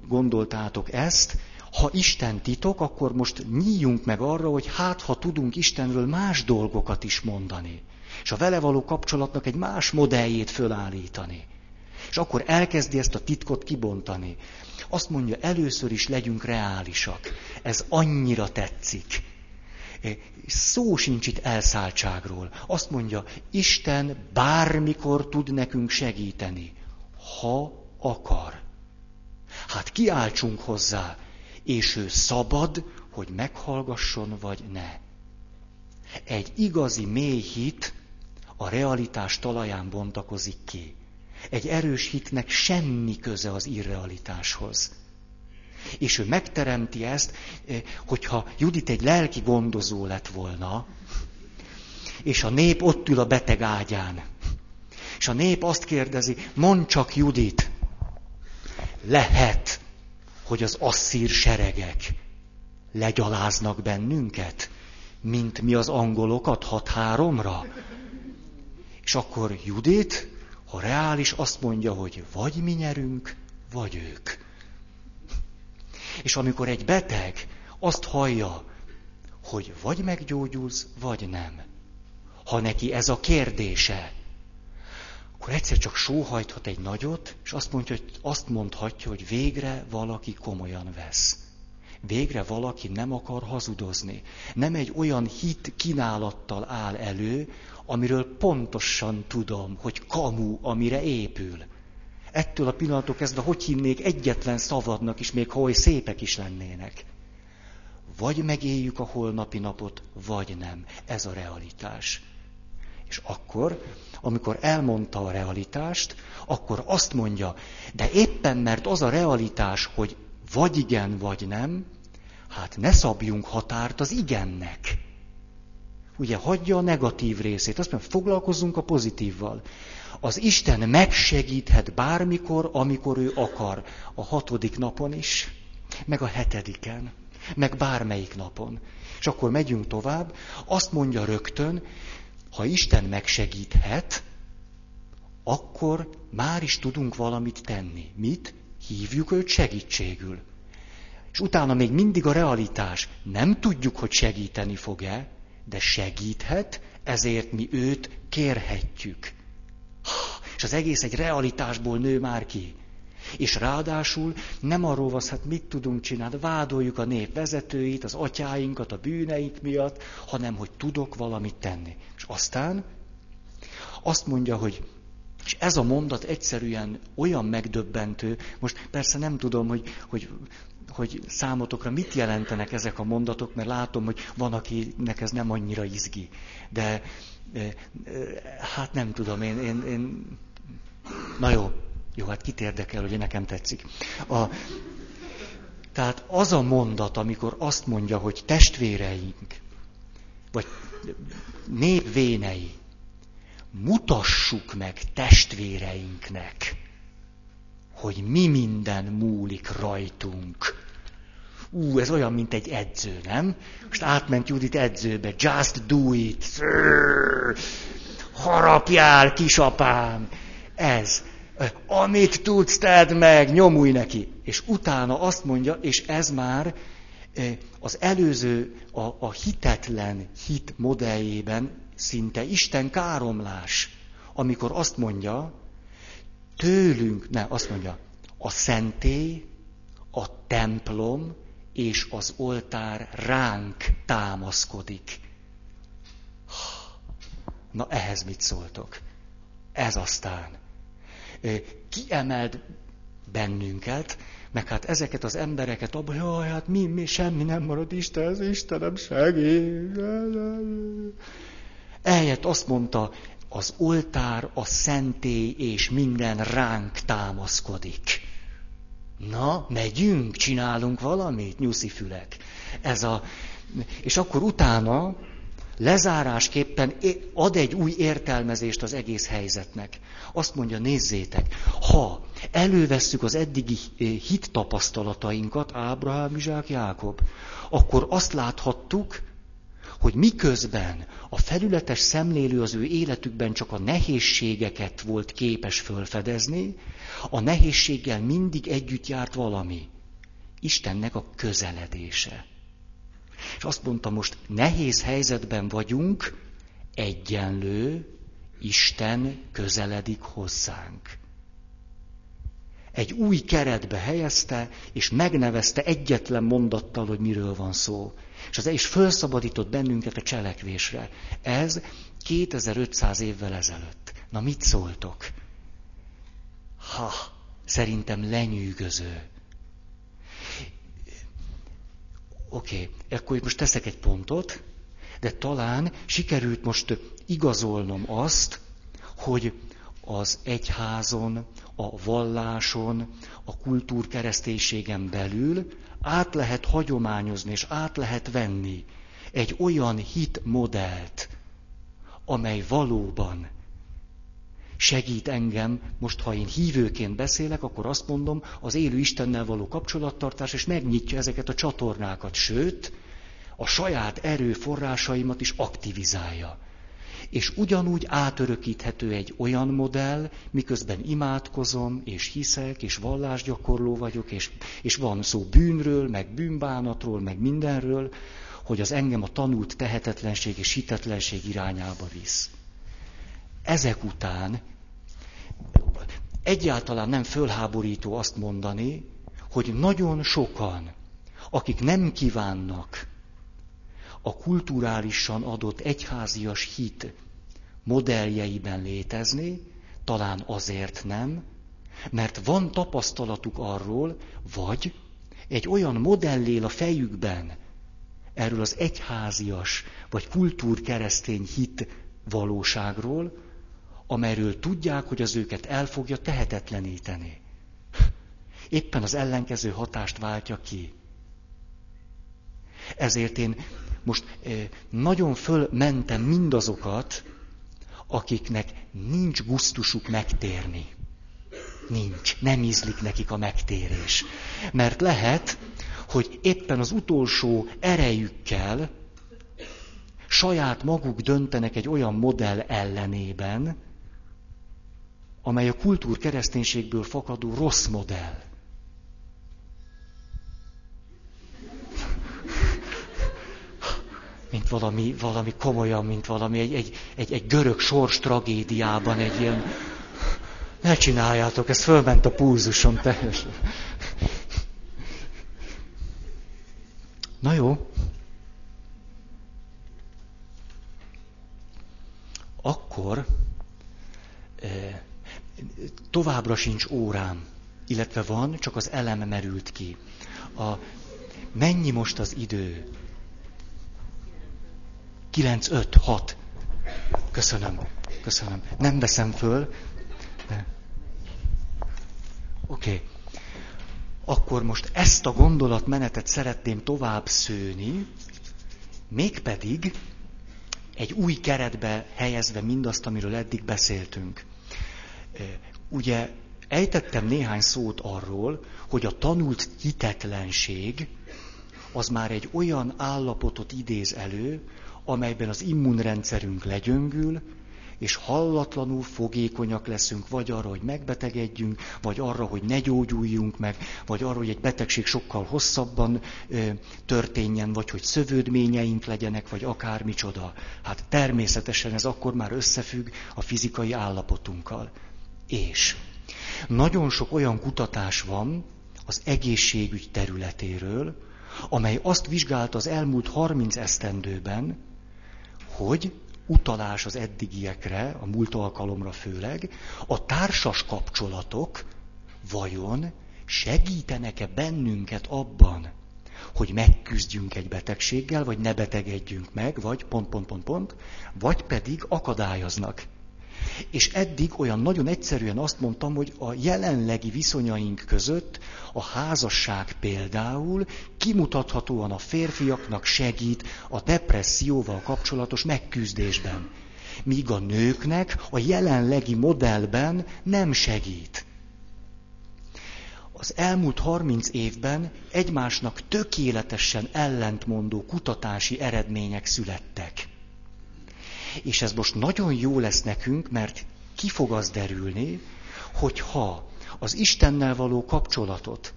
gondoltátok ezt, ha Isten titok, akkor most nyíljunk meg arra, hogy hát, ha tudunk Istenről más dolgokat is mondani. És a vele való kapcsolatnak egy más modelljét fölállítani. És akkor elkezdi ezt a titkot kibontani. Azt mondja, először is legyünk reálisak. Ez annyira tetszik. Szó sincs itt elszálltságról. Azt mondja, Isten bármikor tud nekünk segíteni, ha akar. Hát kiáltsunk hozzá, és ő szabad, hogy meghallgasson vagy ne. Egy igazi mély hit a realitás talaján bontakozik ki. Egy erős hitnek semmi köze az irrealitáshoz. És ő megteremti ezt, eh, hogyha Judit egy lelki gondozó lett volna, és a nép ott ül a beteg ágyán. És a nép azt kérdezi, mondd csak Judit, lehet, hogy az asszír seregek legyaláznak bennünket, mint mi az angolokat hat háromra. És akkor Judit, ha reális, azt mondja, hogy vagy mi nyerünk, vagy ők. És amikor egy beteg azt hallja, hogy vagy meggyógyulsz, vagy nem, ha neki ez a kérdése, akkor egyszer csak sóhajthat egy nagyot, és azt, mondja, hogy azt mondhatja, hogy végre valaki komolyan vesz. Végre valaki nem akar hazudozni. Nem egy olyan hit kínálattal áll elő, amiről pontosan tudom, hogy kamu, amire épül. Ettől a pillanatok kezdve hogy hinnék egyetlen szavadnak is, még ha oly szépek is lennének. Vagy megéljük a holnapi napot, vagy nem. Ez a realitás. És akkor, amikor elmondta a realitást, akkor azt mondja, de éppen mert az a realitás, hogy vagy igen, vagy nem, hát ne szabjunk határt az igennek. Ugye hagyja a negatív részét, azt mondja, foglalkozzunk a pozitívval. Az Isten megsegíthet bármikor, amikor ő akar. A hatodik napon is, meg a hetediken, meg bármelyik napon. És akkor megyünk tovább, azt mondja rögtön, ha Isten megsegíthet, akkor már is tudunk valamit tenni. Mit? Hívjuk őt segítségül. És utána még mindig a realitás. Nem tudjuk, hogy segíteni fog-e, de segíthet, ezért mi őt kérhetjük. És az egész egy realitásból nő már ki. És ráadásul nem arról van, hát mit tudunk csinálni, vádoljuk a nép vezetőit, az atyáinkat a bűneik miatt, hanem hogy tudok valamit tenni. És aztán azt mondja, hogy és ez a mondat egyszerűen olyan megdöbbentő, most persze nem tudom, hogy, hogy, hogy számotokra mit jelentenek ezek a mondatok, mert látom, hogy van, akinek ez nem annyira izgi. De hát nem tudom, én, én, én na jó, jó, hát kit érdekel, hogy nekem tetszik. A, tehát az a mondat, amikor azt mondja, hogy testvéreink, vagy népvénei, mutassuk meg testvéreinknek, hogy mi minden múlik rajtunk. Ú, ez olyan, mint egy edző, nem? Most átment Judit edzőbe, just do it. Harapjál, kisapám. Ez. Amit tudsz, tedd meg, nyomulj neki. És utána azt mondja, és ez már az előző, a, a hitetlen hit modelljében szinte Isten káromlás, amikor azt mondja, tőlünk, ne, azt mondja, a szentély, a templom és az oltár ránk támaszkodik. Na ehhez mit szóltok? Ez aztán kiemelt bennünket, meg hát ezeket az embereket abban, jaj, hát mi, mi, semmi nem marad, Isten, az Istenem segít. Eljött azt mondta, az oltár, a szentély és minden ránk támaszkodik. Na, megyünk, csinálunk valamit, nyuszifülek. Ez a... És akkor utána lezárásképpen ad egy új értelmezést az egész helyzetnek. Azt mondja, nézzétek, ha elővesszük az eddigi hit tapasztalatainkat, Ábrahám, Izsák, Jákob, akkor azt láthattuk, hogy miközben a felületes szemlélő az ő életükben csak a nehézségeket volt képes fölfedezni, a nehézséggel mindig együtt járt valami. Istennek a közeledése. És azt mondta, most nehéz helyzetben vagyunk, egyenlő, Isten közeledik hozzánk. Egy új keretbe helyezte, és megnevezte egyetlen mondattal, hogy miről van szó. És az is felszabadított bennünket a cselekvésre. Ez 2500 évvel ezelőtt. Na mit szóltok? Ha, szerintem lenyűgöző. Oké, okay, akkor most teszek egy pontot, de talán sikerült most igazolnom azt, hogy az egyházon, a valláson, a kultúrkereszténységen belül át lehet hagyományozni, és át lehet venni egy olyan hitmodellt, amely valóban segít engem, most ha én hívőként beszélek, akkor azt mondom, az élő Istennel való kapcsolattartás, és megnyitja ezeket a csatornákat, sőt, a saját erőforrásaimat is aktivizálja. És ugyanúgy átörökíthető egy olyan modell, miközben imádkozom, és hiszek, és vallásgyakorló vagyok, és, és van szó bűnről, meg bűnbánatról, meg mindenről, hogy az engem a tanult tehetetlenség és hitetlenség irányába visz. Ezek után egyáltalán nem fölháborító azt mondani, hogy nagyon sokan, akik nem kívánnak a kulturálisan adott egyházias hit modelljeiben létezni, talán azért nem, mert van tapasztalatuk arról, vagy egy olyan modellél a fejükben, erről az egyházias vagy kultúrkeresztény hit valóságról, amelyről tudják, hogy az őket el fogja tehetetleníteni. Éppen az ellenkező hatást váltja ki. Ezért én most eh, nagyon fölmentem mindazokat, akiknek nincs gusztusuk megtérni. Nincs, nem ízlik nekik a megtérés. Mert lehet, hogy éppen az utolsó erejükkel saját maguk döntenek egy olyan modell ellenében, amely a kultúr kereszténységből fakadó rossz modell. Mint valami, valami komolyan, mint valami egy, egy, egy, egy görög sors tragédiában, egy ilyen... Ne csináljátok, ez fölment a púzusom teljesen. Na jó. Akkor eh, továbbra sincs órám, illetve van, csak az elem merült ki. A, mennyi most az idő? 9, 5, 6. Köszönöm, köszönöm. Nem veszem föl. De... Oké. Okay. Akkor most ezt a gondolatmenetet szeretném tovább szőni, mégpedig egy új keretbe helyezve mindazt, amiről eddig beszéltünk. Ugye ejtettem néhány szót arról, hogy a tanult hitetlenség az már egy olyan állapotot idéz elő, amelyben az immunrendszerünk legyöngül, és hallatlanul fogékonyak leszünk, vagy arra, hogy megbetegedjünk, vagy arra, hogy ne gyógyuljunk meg, vagy arra, hogy egy betegség sokkal hosszabban ö, történjen, vagy hogy szövődményeink legyenek, vagy akármicsoda. Hát természetesen ez akkor már összefügg a fizikai állapotunkkal. És nagyon sok olyan kutatás van az egészségügy területéről, amely azt vizsgálta az elmúlt 30 esztendőben, hogy utalás az eddigiekre, a múlt alkalomra főleg, a társas kapcsolatok vajon segítenek-e bennünket abban, hogy megküzdjünk egy betegséggel, vagy ne betegedjünk meg, vagy pont, pont, pont, pont, vagy pedig akadályoznak. És eddig olyan nagyon egyszerűen azt mondtam, hogy a jelenlegi viszonyaink között a házasság például kimutathatóan a férfiaknak segít a depresszióval kapcsolatos megküzdésben. Míg a nőknek a jelenlegi modellben nem segít. Az elmúlt 30 évben egymásnak tökéletesen ellentmondó kutatási eredmények születtek. És ez most nagyon jó lesz nekünk, mert ki fog az derülni, hogyha az Istennel való kapcsolatot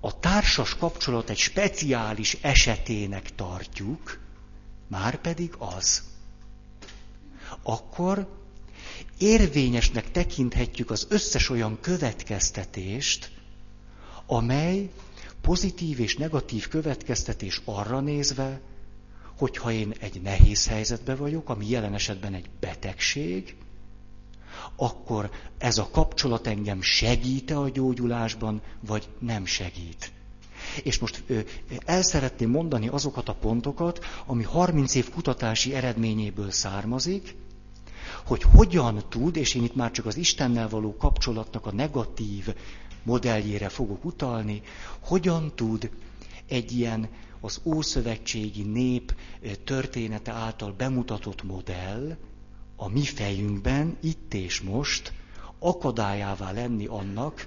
a társas kapcsolat egy speciális esetének tartjuk, már pedig az, akkor érvényesnek tekinthetjük az összes olyan következtetést, amely pozitív és negatív következtetés arra nézve, hogyha én egy nehéz helyzetben vagyok, ami jelen esetben egy betegség, akkor ez a kapcsolat engem segít-e a gyógyulásban, vagy nem segít. És most el szeretném mondani azokat a pontokat, ami 30 év kutatási eredményéből származik, hogy hogyan tud, és én itt már csak az Istennel való kapcsolatnak a negatív modelljére fogok utalni, hogyan tud egy ilyen az ószövetségi nép története által bemutatott modell a mi fejünkben, itt és most akadályává lenni annak,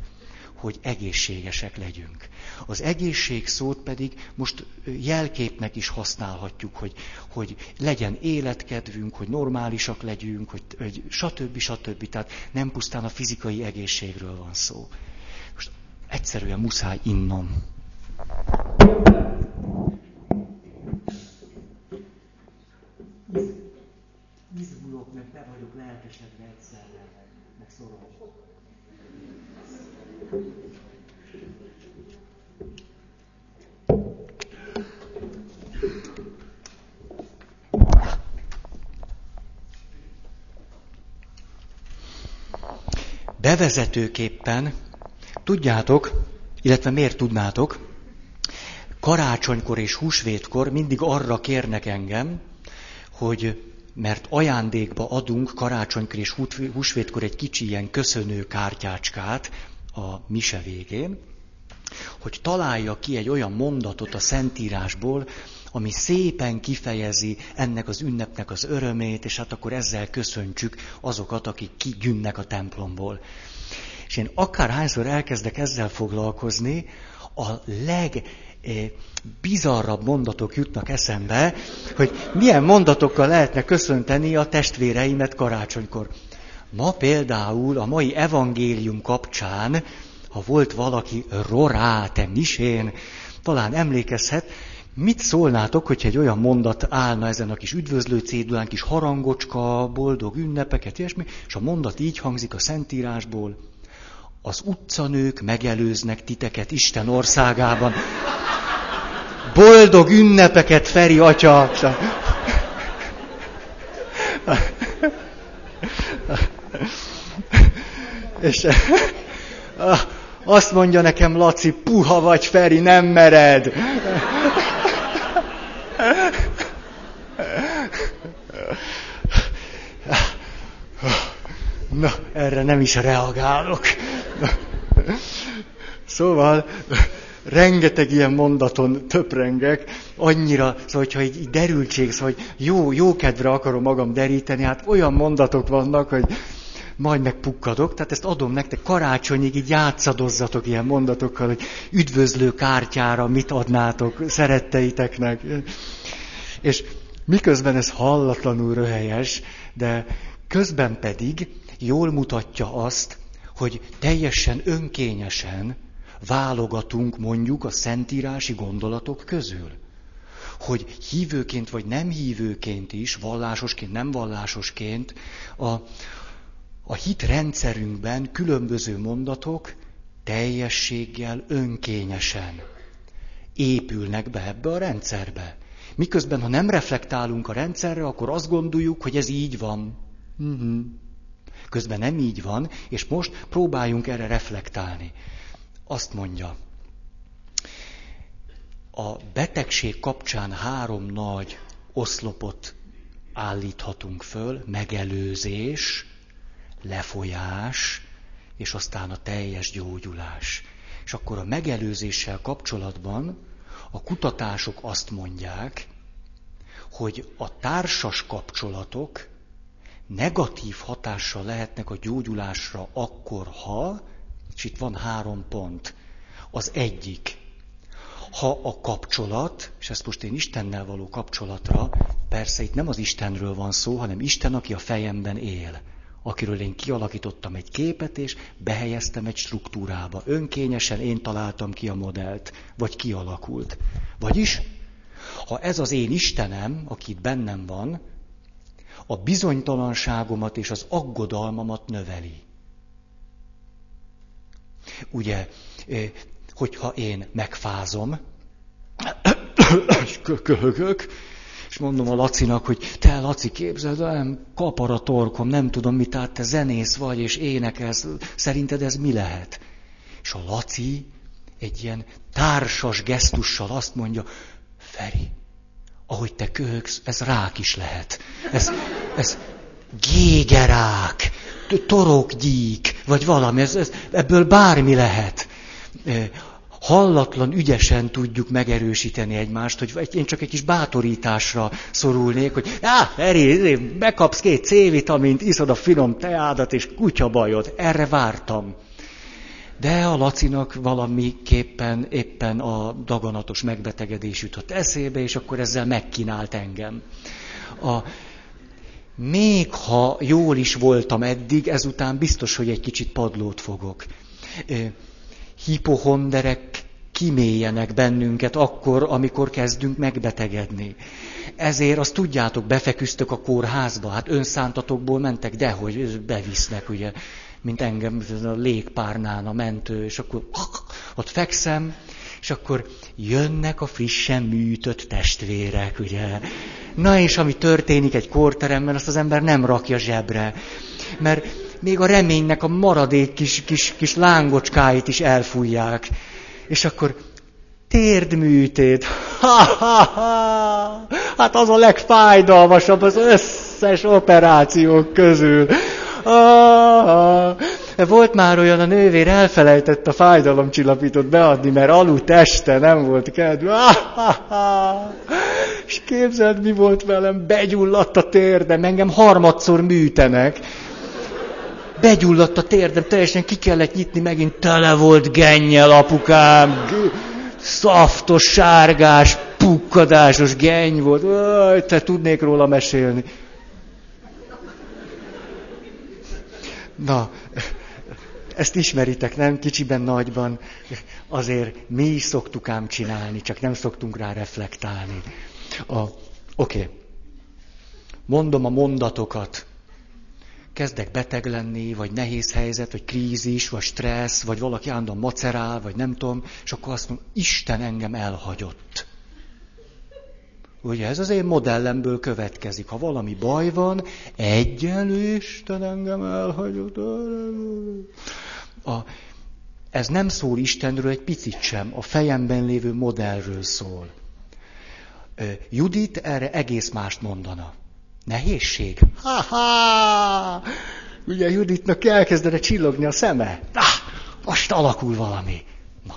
hogy egészségesek legyünk. Az egészség szót pedig most jelképnek is használhatjuk, hogy, hogy legyen életkedvünk, hogy normálisak legyünk, hogy, hogy stb. stb. Tehát nem pusztán a fizikai egészségről van szó. Most egyszerűen muszáj innom. Izgulok, mert be vagyok lelkesedve egyszerre, meg szoros. Bevezetőképpen tudjátok, illetve miért tudnátok, karácsonykor és húsvétkor mindig arra kérnek engem, hogy mert ajándékba adunk karácsonykor és húsvétkor egy kicsi ilyen köszönő kártyácskát a mise végén, hogy találja ki egy olyan mondatot a Szentírásból, ami szépen kifejezi ennek az ünnepnek az örömét, és hát akkor ezzel köszöntsük azokat, akik kigyűnnek a templomból. És én akárhányszor elkezdek ezzel foglalkozni, a leg bizarrabb mondatok jutnak eszembe, hogy milyen mondatokkal lehetne köszönteni a testvéreimet karácsonykor. Ma például a mai evangélium kapcsán, ha volt valaki rorá, te misén, talán emlékezhet, Mit szólnátok, hogyha egy olyan mondat állna ezen a kis üdvözlő cédulán, kis harangocska, boldog ünnepeket, ilyesmi, és a mondat így hangzik a Szentírásból, az utcanők megelőznek titeket Isten országában. Boldog ünnepeket, Feri atya! És azt mondja nekem Laci, puha vagy Feri, nem mered. Na, erre nem is reagálok. Szóval, rengeteg ilyen mondaton töprengek, annyira, szóval, hogyha így, derültség, szóval, hogy jó, jó kedvre akarom magam deríteni, hát olyan mondatok vannak, hogy majd megpukkadok, tehát ezt adom nektek, karácsonyig így játszadozzatok ilyen mondatokkal, hogy üdvözlő kártyára mit adnátok szeretteiteknek. És miközben ez hallatlanul röhelyes, de közben pedig jól mutatja azt, hogy teljesen önkényesen válogatunk mondjuk a szentírási gondolatok közül. Hogy hívőként vagy nem hívőként is, vallásosként, nem vallásosként a, a hit rendszerünkben különböző mondatok teljességgel, önkényesen épülnek be ebbe a rendszerbe. Miközben, ha nem reflektálunk a rendszerre, akkor azt gondoljuk, hogy ez így van. Uh-huh. Közben nem így van, és most próbáljunk erre reflektálni. Azt mondja, a betegség kapcsán három nagy oszlopot állíthatunk föl, megelőzés, lefolyás, és aztán a teljes gyógyulás. És akkor a megelőzéssel kapcsolatban a kutatások azt mondják, hogy a társas kapcsolatok negatív hatással lehetnek a gyógyulásra akkor, ha, és itt van három pont. Az egyik, ha a kapcsolat, és ezt most én Istennel való kapcsolatra, persze itt nem az Istenről van szó, hanem Isten, aki a fejemben él akiről én kialakítottam egy képet, és behelyeztem egy struktúrába. Önkényesen én találtam ki a modellt, vagy kialakult. Vagyis, ha ez az én Istenem, aki itt bennem van, a bizonytalanságomat és az aggodalmamat növeli. Ugye, hogyha én megfázom, és köhögök, és mondom a Lacinak, hogy te, Laci, képzeld, nem kapar a torkom, nem tudom mit, tehát te zenész vagy, és énekelsz, szerinted ez mi lehet? És a Laci egy ilyen társas gesztussal azt mondja, Feri, ahogy te köhögsz, ez rák is lehet. Ez, ez gégerák, torokgyík, vagy valami, ez, ez, ebből bármi lehet hallatlan ügyesen tudjuk megerősíteni egymást, hogy én csak egy kis bátorításra szorulnék, hogy á, Eri, bekapsz két C-vitamint, iszod a finom teádat, és kutya bajod. Erre vártam. De a Lacinak valamiképpen éppen a daganatos megbetegedés jutott eszébe, és akkor ezzel megkínált engem. A, még ha jól is voltam eddig, ezután biztos, hogy egy kicsit padlót fogok hipohonderek kimélyenek bennünket akkor, amikor kezdünk megbetegedni. Ezért azt tudjátok, befeküztök a kórházba, hát önszántatokból mentek, dehogy bevisznek, ugye, mint engem a légpárnán a mentő, és akkor ott fekszem, és akkor jönnek a frissen műtött testvérek, ugye. Na és ami történik egy kórteremben, azt az ember nem rakja zsebre. Mert még a reménynek a maradék kis, kis, kis lángocskáit is elfújják. És akkor térdműtét. Ha, ha, ha. Hát az a legfájdalmasabb az összes operációk közül. Ah, volt már olyan, a nővér elfelejtett a fájdalomcsillapítót beadni, mert aludt este, nem volt kedve. Ah, és képzeld, mi volt velem? Begyulladt a térdem, engem harmadszor műtenek begyulladt a térdem, teljesen ki kellett nyitni, megint tele volt gennyel, apukám. Szaftos, sárgás, pukkadásos genny volt. Te tudnék róla mesélni. Ezt ismeritek, nem? Kicsiben, nagyban. Azért mi is szoktuk ám csinálni, csak nem szoktunk rá reflektálni. Oké. Okay. Mondom a mondatokat. Kezdek beteg lenni, vagy nehéz helyzet, vagy krízis, vagy stressz, vagy valaki állandóan macerál, vagy nem tudom, és akkor azt mondom, Isten engem elhagyott. Ugye ez az én modellemből következik. Ha valami baj van, egyenlő Isten engem elhagyott. A, ez nem szól Istenről egy picit sem, a fejemben lévő modellről szól. Judit erre egész mást mondana. Nehézség? Ha-ha! Ugye Juditnak elkezdene csillogni a szeme. Ah, most alakul valami. Na.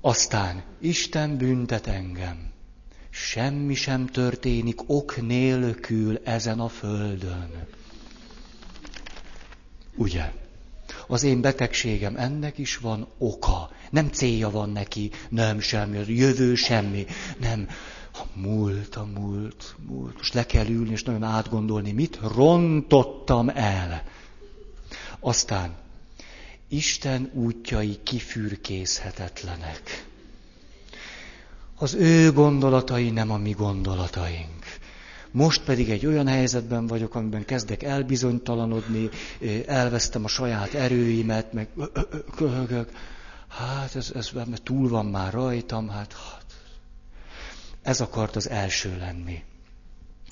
Aztán Isten büntet engem semmi sem történik ok nélkül ezen a földön. Ugye? Az én betegségem ennek is van oka. Nem célja van neki, nem semmi, az jövő semmi. Nem, a múlt, a múlt, múlt. Most le kell ülni és nagyon átgondolni, mit rontottam el. Aztán Isten útjai kifürkészhetetlenek. Az ő gondolatai nem a mi gondolataink. Most pedig egy olyan helyzetben vagyok, amiben kezdek elbizonytalanodni, elvesztem a saját erőimet, meg köhögök. Hát ez, ez mert túl van már rajtam, hát, hát. Ez akart az első lenni.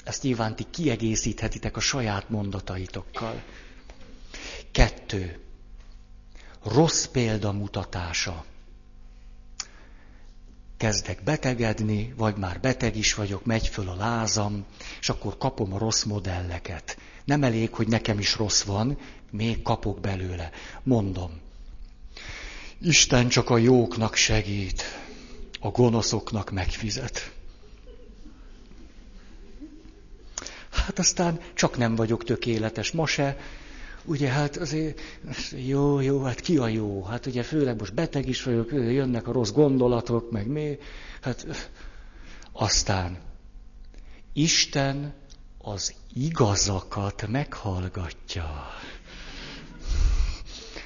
Ezt nyilván ti kiegészíthetitek a saját mondataitokkal. Kettő. Rossz példa mutatása kezdek betegedni, vagy már beteg is vagyok, megy föl a lázam, és akkor kapom a rossz modelleket. Nem elég, hogy nekem is rossz van, még kapok belőle. Mondom, Isten csak a jóknak segít, a gonoszoknak megfizet. Hát aztán csak nem vagyok tökéletes, ma se, ugye hát azért jó, jó, hát ki a jó? Hát ugye főleg most beteg is vagyok, jönnek a rossz gondolatok, meg mi. Hát aztán Isten az igazakat meghallgatja.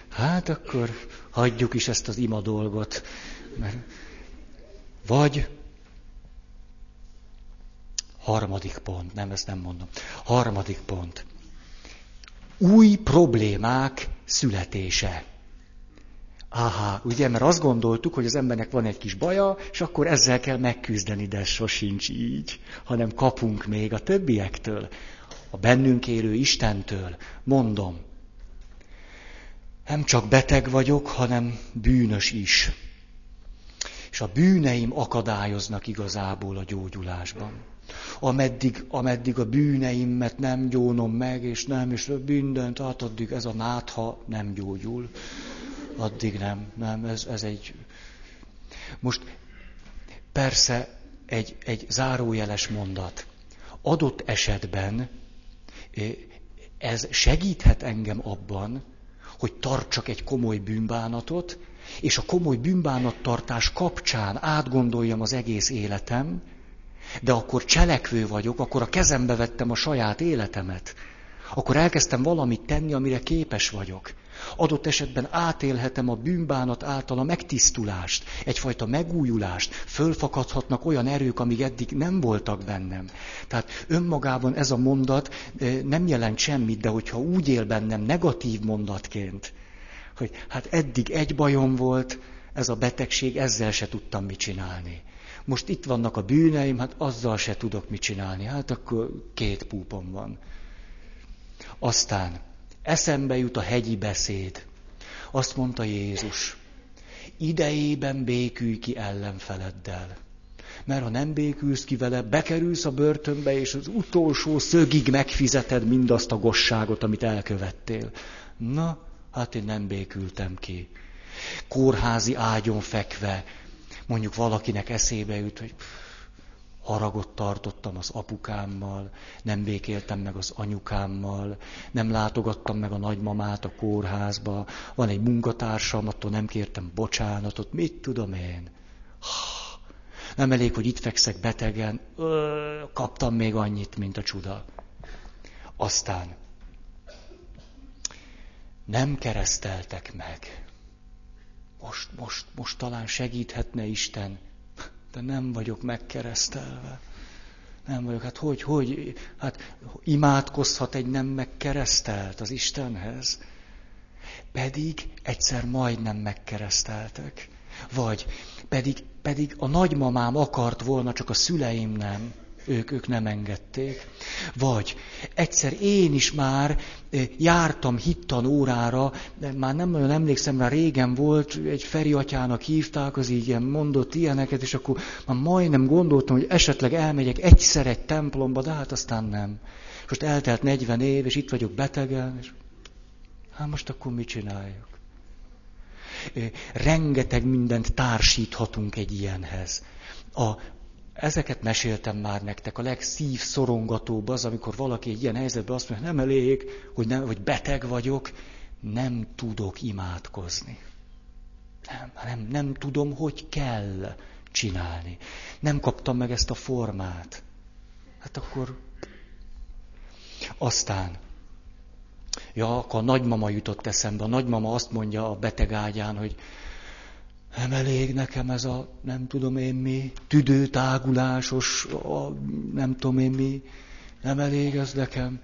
Hát akkor hagyjuk is ezt az ima dolgot. Mert vagy harmadik pont, nem, ezt nem mondom. Harmadik pont új problémák születése. Aha, ugye, mert azt gondoltuk, hogy az embernek van egy kis baja, és akkor ezzel kell megküzdeni, de sosincs így, hanem kapunk még a többiektől, a bennünk élő Istentől. Mondom, nem csak beteg vagyok, hanem bűnös is. És a bűneim akadályoznak igazából a gyógyulásban ameddig, ameddig a bűneimet nem gyónom meg, és nem, és mindent, hát addig ez a nátha nem gyógyul. Addig nem, nem, ez, ez egy... Most persze egy, egy zárójeles mondat. Adott esetben eh, ez segíthet engem abban, hogy tartsak egy komoly bűnbánatot, és a komoly bűnbánattartás kapcsán átgondoljam az egész életem, de akkor cselekvő vagyok, akkor a kezembe vettem a saját életemet. Akkor elkezdtem valamit tenni, amire képes vagyok. Adott esetben átélhetem a bűnbánat által a megtisztulást, egyfajta megújulást, fölfakadhatnak olyan erők, amíg eddig nem voltak bennem. Tehát önmagában ez a mondat eh, nem jelent semmit, de hogyha úgy él bennem negatív mondatként, hogy hát eddig egy bajom volt, ez a betegség, ezzel se tudtam mit csinálni most itt vannak a bűneim, hát azzal se tudok mit csinálni. Hát akkor két púpom van. Aztán eszembe jut a hegyi beszéd. Azt mondta Jézus, idejében békülj ki ellenfeleddel. Mert ha nem békülsz ki vele, bekerülsz a börtönbe, és az utolsó szögig megfizeted mindazt a gosságot, amit elkövettél. Na, hát én nem békültem ki. Kórházi ágyon fekve, mondjuk valakinek eszébe jut, hogy haragot tartottam az apukámmal, nem békéltem meg az anyukámmal, nem látogattam meg a nagymamát a kórházba, van egy munkatársam, attól nem kértem bocsánatot, mit tudom én. Nem elég, hogy itt fekszek betegen, kaptam még annyit, mint a csuda. Aztán nem kereszteltek meg. Most, most, most talán segíthetne Isten, de nem vagyok megkeresztelve. Nem vagyok. Hát hogy, hogy, hát imádkozhat egy nem megkeresztelt az Istenhez? Pedig egyszer majdnem megkereszteltek. Vagy pedig, pedig a nagymamám akart volna, csak a szüleim nem. Ők, ők nem engedték. Vagy egyszer én is már jártam hittan órára, már nem nagyon emlékszem rá, régen volt, egy Feri atyának hívták, az így mondott ilyeneket, és akkor már majdnem gondoltam, hogy esetleg elmegyek egyszer egy templomba, de hát aztán nem. Most eltelt 40 év, és itt vagyok betegen, és hát most akkor mit csináljuk? Rengeteg mindent társíthatunk egy ilyenhez. A, ezeket meséltem már nektek, a legszív szorongatóbb az, amikor valaki egy ilyen helyzetben azt mondja, nem elég, hogy, nem, hogy beteg vagyok, nem tudok imádkozni. Nem, nem, nem tudom, hogy kell csinálni. Nem kaptam meg ezt a formát. Hát akkor aztán Ja, akkor a nagymama jutott eszembe. A nagymama azt mondja a beteg ágyán, hogy nem elég nekem ez a nem tudom én mi, tüdőtágulásos, a, nem tudom én mi, nem elég ez nekem,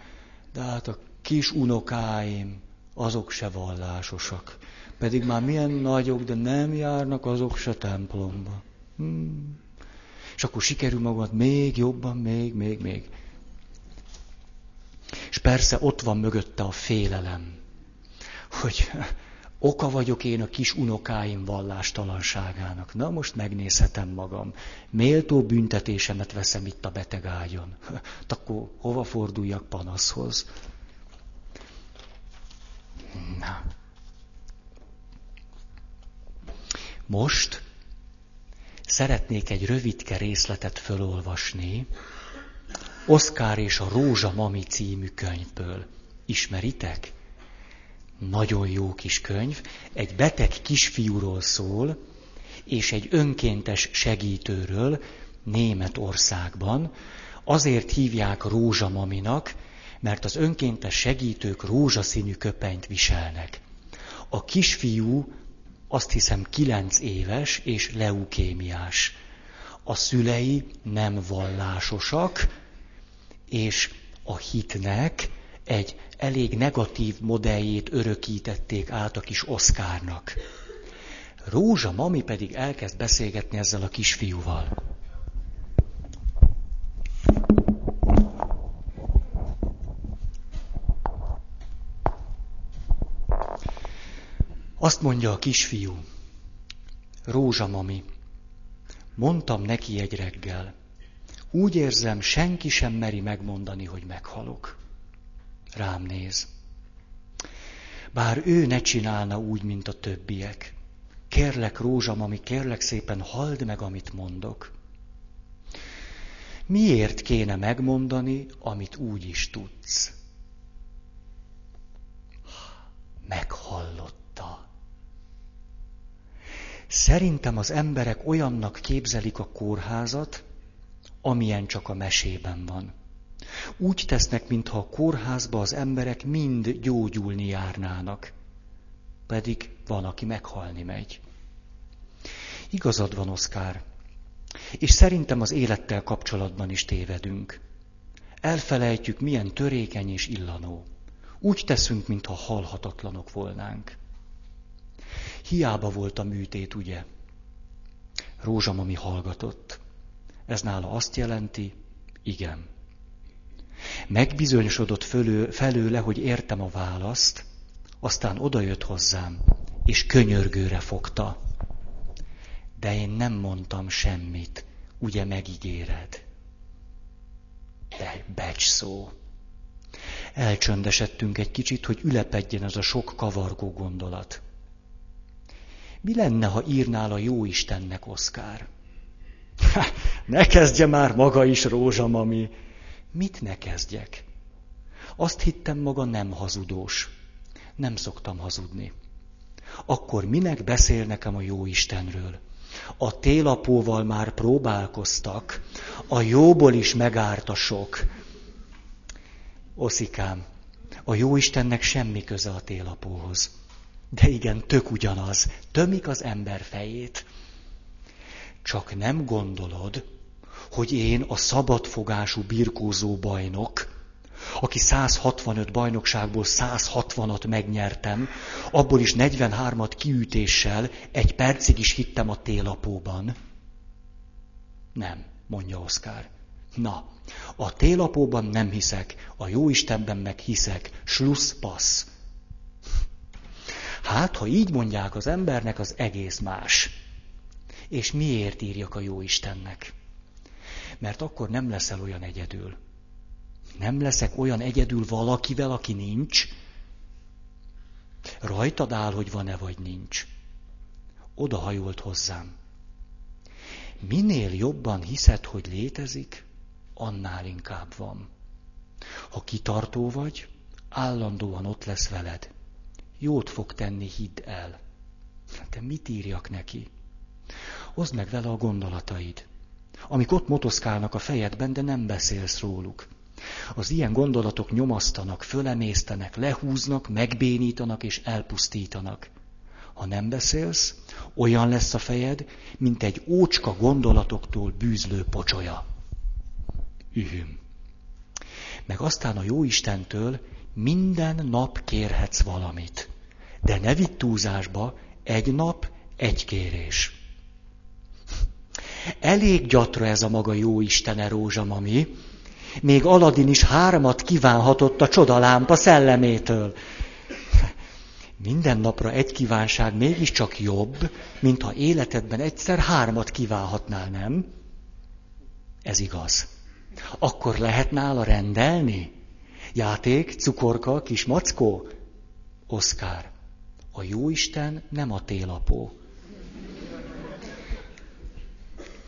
de hát a kis unokáim, azok se vallásosak. Pedig már milyen nagyok, de nem járnak azok se templomba. Hmm. És akkor sikerül magad még jobban, még, még, még. És persze ott van mögötte a félelem, hogy oka vagyok én a kis unokáim vallástalanságának. Na most megnézhetem magam. Méltó büntetésemet veszem itt a beteg ágyon. Akkor hova forduljak panaszhoz? Na. Most szeretnék egy rövidke részletet fölolvasni, Oszkár és a Rózsa Mami című könyvből. Ismeritek? Nagyon jó kis könyv. Egy beteg kisfiúról szól, és egy önkéntes segítőről Németországban. Azért hívják rózsamaminak, mert az önkéntes segítők rózsaszínű köpenyt viselnek. A kisfiú azt hiszem kilenc éves és leukémiás. A szülei nem vallásosak, és a hitnek egy elég negatív modelljét örökítették át a kis Oszkárnak. Rózsa mami pedig elkezd beszélgetni ezzel a kisfiúval. Azt mondja a kisfiú, Rózsa mami, mondtam neki egy reggel, úgy érzem, senki sem meri megmondani, hogy meghalok. Rám néz. Bár ő ne csinálna úgy, mint a többiek. Kérlek, rózsam, ami kérlek szépen, halld meg, amit mondok. Miért kéne megmondani, amit úgy is tudsz? Meghallotta. Szerintem az emberek olyannak képzelik a kórházat, amilyen csak a mesében van. Úgy tesznek, mintha a kórházba az emberek mind gyógyulni járnának. Pedig van, aki meghalni megy. Igazad van, Oszkár. És szerintem az élettel kapcsolatban is tévedünk. Elfelejtjük, milyen törékeny és illanó. Úgy teszünk, mintha halhatatlanok volnánk. Hiába volt a műtét, ugye? Rózsamami hallgatott. Ez nála azt jelenti, igen. Megbizonyosodott fölő, felőle, hogy értem a választ, aztán odajött hozzám, és könyörgőre fogta. De én nem mondtam semmit, ugye megígéred. De becs szó. Elcsöndesedtünk egy kicsit, hogy ülepedjen az a sok kavargó gondolat. Mi lenne, ha írnál a jó Istennek, Oszkár? ne kezdje már maga is, rózsamami. Mit ne kezdjek? Azt hittem maga nem hazudós. Nem szoktam hazudni. Akkor minek beszél nekem a jó Istenről? A télapóval már próbálkoztak, a jóból is megárt a sok. Oszikám, A jó Istennek semmi köze a télapóhoz. De igen, tök ugyanaz. Tömik az ember fejét. Csak nem gondolod, hogy én a szabadfogású birkózó bajnok, aki 165 bajnokságból 160-at megnyertem, abból is 43-at kiütéssel, egy percig is hittem a télapóban. Nem, mondja Oszkár. Na, a télapóban nem hiszek, a jó Istenben meg hiszek. Schlusspass. Hát, ha így mondják az embernek, az egész más. És miért írjak a jó Istennek? Mert akkor nem leszel olyan egyedül. Nem leszek olyan egyedül valakivel, aki nincs. Rajtad áll, hogy van-e vagy nincs. Oda hajolt hozzám. Minél jobban hiszed, hogy létezik, annál inkább van. Ha kitartó vagy, állandóan ott lesz veled. Jót fog tenni, hidd el. Te mit írjak neki? Hozd meg vele a gondolataid, amik ott motoszkálnak a fejedben, de nem beszélsz róluk. Az ilyen gondolatok nyomasztanak, fölemésztenek, lehúznak, megbénítanak és elpusztítanak. Ha nem beszélsz, olyan lesz a fejed, mint egy ócska gondolatoktól bűzlő pocsolya. Ühüm. Meg aztán a jó Istentől minden nap kérhetsz valamit. De ne vitt túlzásba, egy nap, egy kérés. Elég gyatra ez a maga jó Istene rózsamami. Még Aladin is hármat kívánhatott a csodalámpa szellemétől. Minden napra egy kívánság mégiscsak jobb, mint ha életedben egyszer hármat kívánhatnál, nem? Ez igaz. Akkor lehet nála rendelni? Játék, cukorka, kis mackó? Oszkár. A jóisten nem a télapó.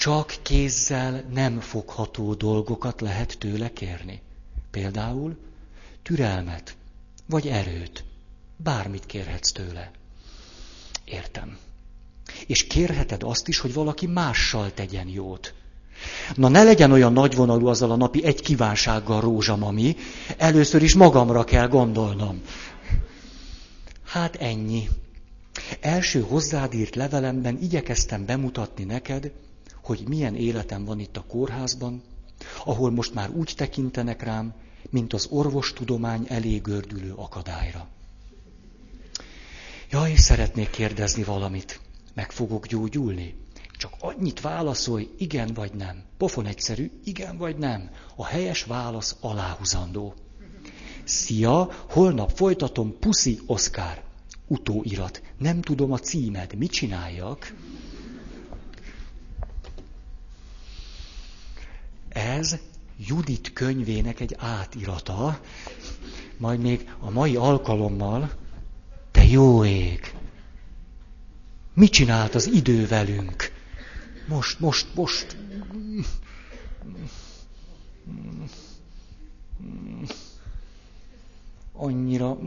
Csak kézzel nem fogható dolgokat lehet tőle kérni. Például türelmet, vagy erőt. Bármit kérhetsz tőle. Értem. És kérheted azt is, hogy valaki mással tegyen jót. Na ne legyen olyan nagyvonalú azzal a napi egy kívánsággal rózsamami, először is magamra kell gondolnom. Hát ennyi. Első hozzád írt levelemben igyekeztem bemutatni neked, hogy milyen életem van itt a kórházban, ahol most már úgy tekintenek rám, mint az orvostudomány elé gördülő akadályra. Jaj, szeretnék kérdezni valamit. Meg fogok gyógyulni? Csak annyit válaszolj, igen vagy nem. Pofon egyszerű, igen vagy nem. A helyes válasz aláhuzandó. Szia, holnap folytatom, puszi, Oszkár. Utóirat. Nem tudom a címed, mit csináljak? Ez Judit könyvének egy átirata, majd még a mai alkalommal, te jó ég, mit csinált az idő velünk? Most, most, most. Annyira.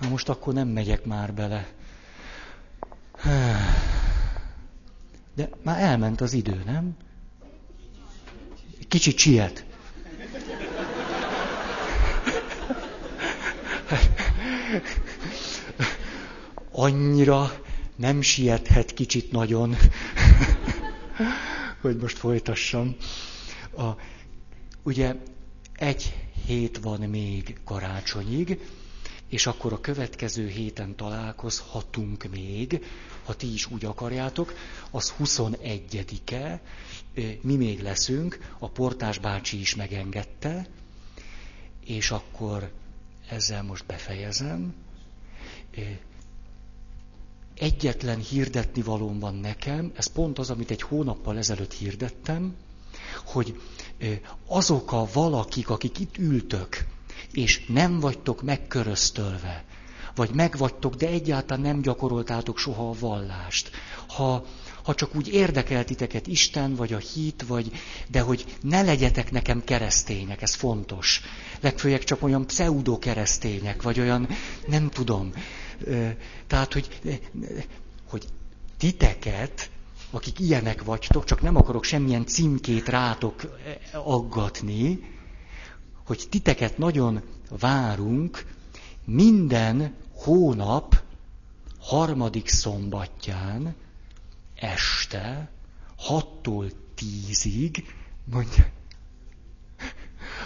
Hát most akkor nem megyek már bele. De már elment az idő, nem? Kicsit siet. Annyira nem siethet kicsit nagyon, hogy most folytassam. A, ugye egy hét van még karácsonyig, és akkor a következő héten találkozhatunk még, ha ti is úgy akarjátok, az 21-e, mi még leszünk, a portás bácsi is megengedte, és akkor ezzel most befejezem. Egyetlen hirdetni valóm van nekem, ez pont az, amit egy hónappal ezelőtt hirdettem, hogy azok a valakik, akik itt ültök, és nem vagytok megköröztölve, vagy megvagytok, de egyáltalán nem gyakoroltátok soha a vallást. Ha, ha csak úgy érdekel titeket Isten, vagy a hit, vagy, de hogy ne legyetek nekem keresztények, ez fontos. Legfőjebb csak olyan pseudo-keresztények, vagy olyan, nem tudom, tehát, hogy, hogy titeket, akik ilyenek vagytok, csak nem akarok semmilyen címkét rátok aggatni, hogy titeket nagyon várunk minden hónap harmadik szombatján este, hattól tízig, mondja,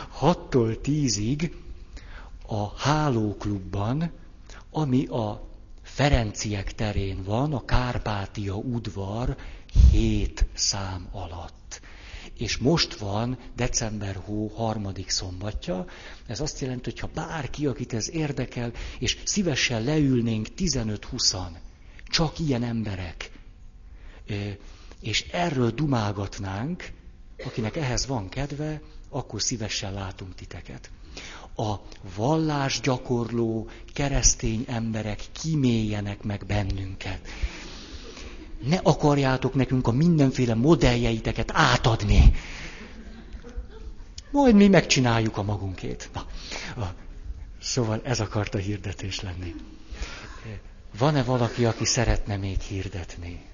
hattól tízig a hálóklubban, ami a Ferenciek terén van, a Kárpátia udvar hét szám alatt. És most van december hó harmadik szombatja, ez azt jelenti, hogy ha bárki, akit ez érdekel, és szívesen leülnénk 15-20, csak ilyen emberek, és erről dumálgatnánk, akinek ehhez van kedve, akkor szívesen látunk titeket. A vallásgyakorló keresztény emberek kiméljenek meg bennünket. Ne akarjátok nekünk a mindenféle modelljeiteket átadni. Majd mi megcsináljuk a magunkét. Na, szóval ez akart a hirdetés lenni. Van-e valaki, aki szeretne még hirdetni?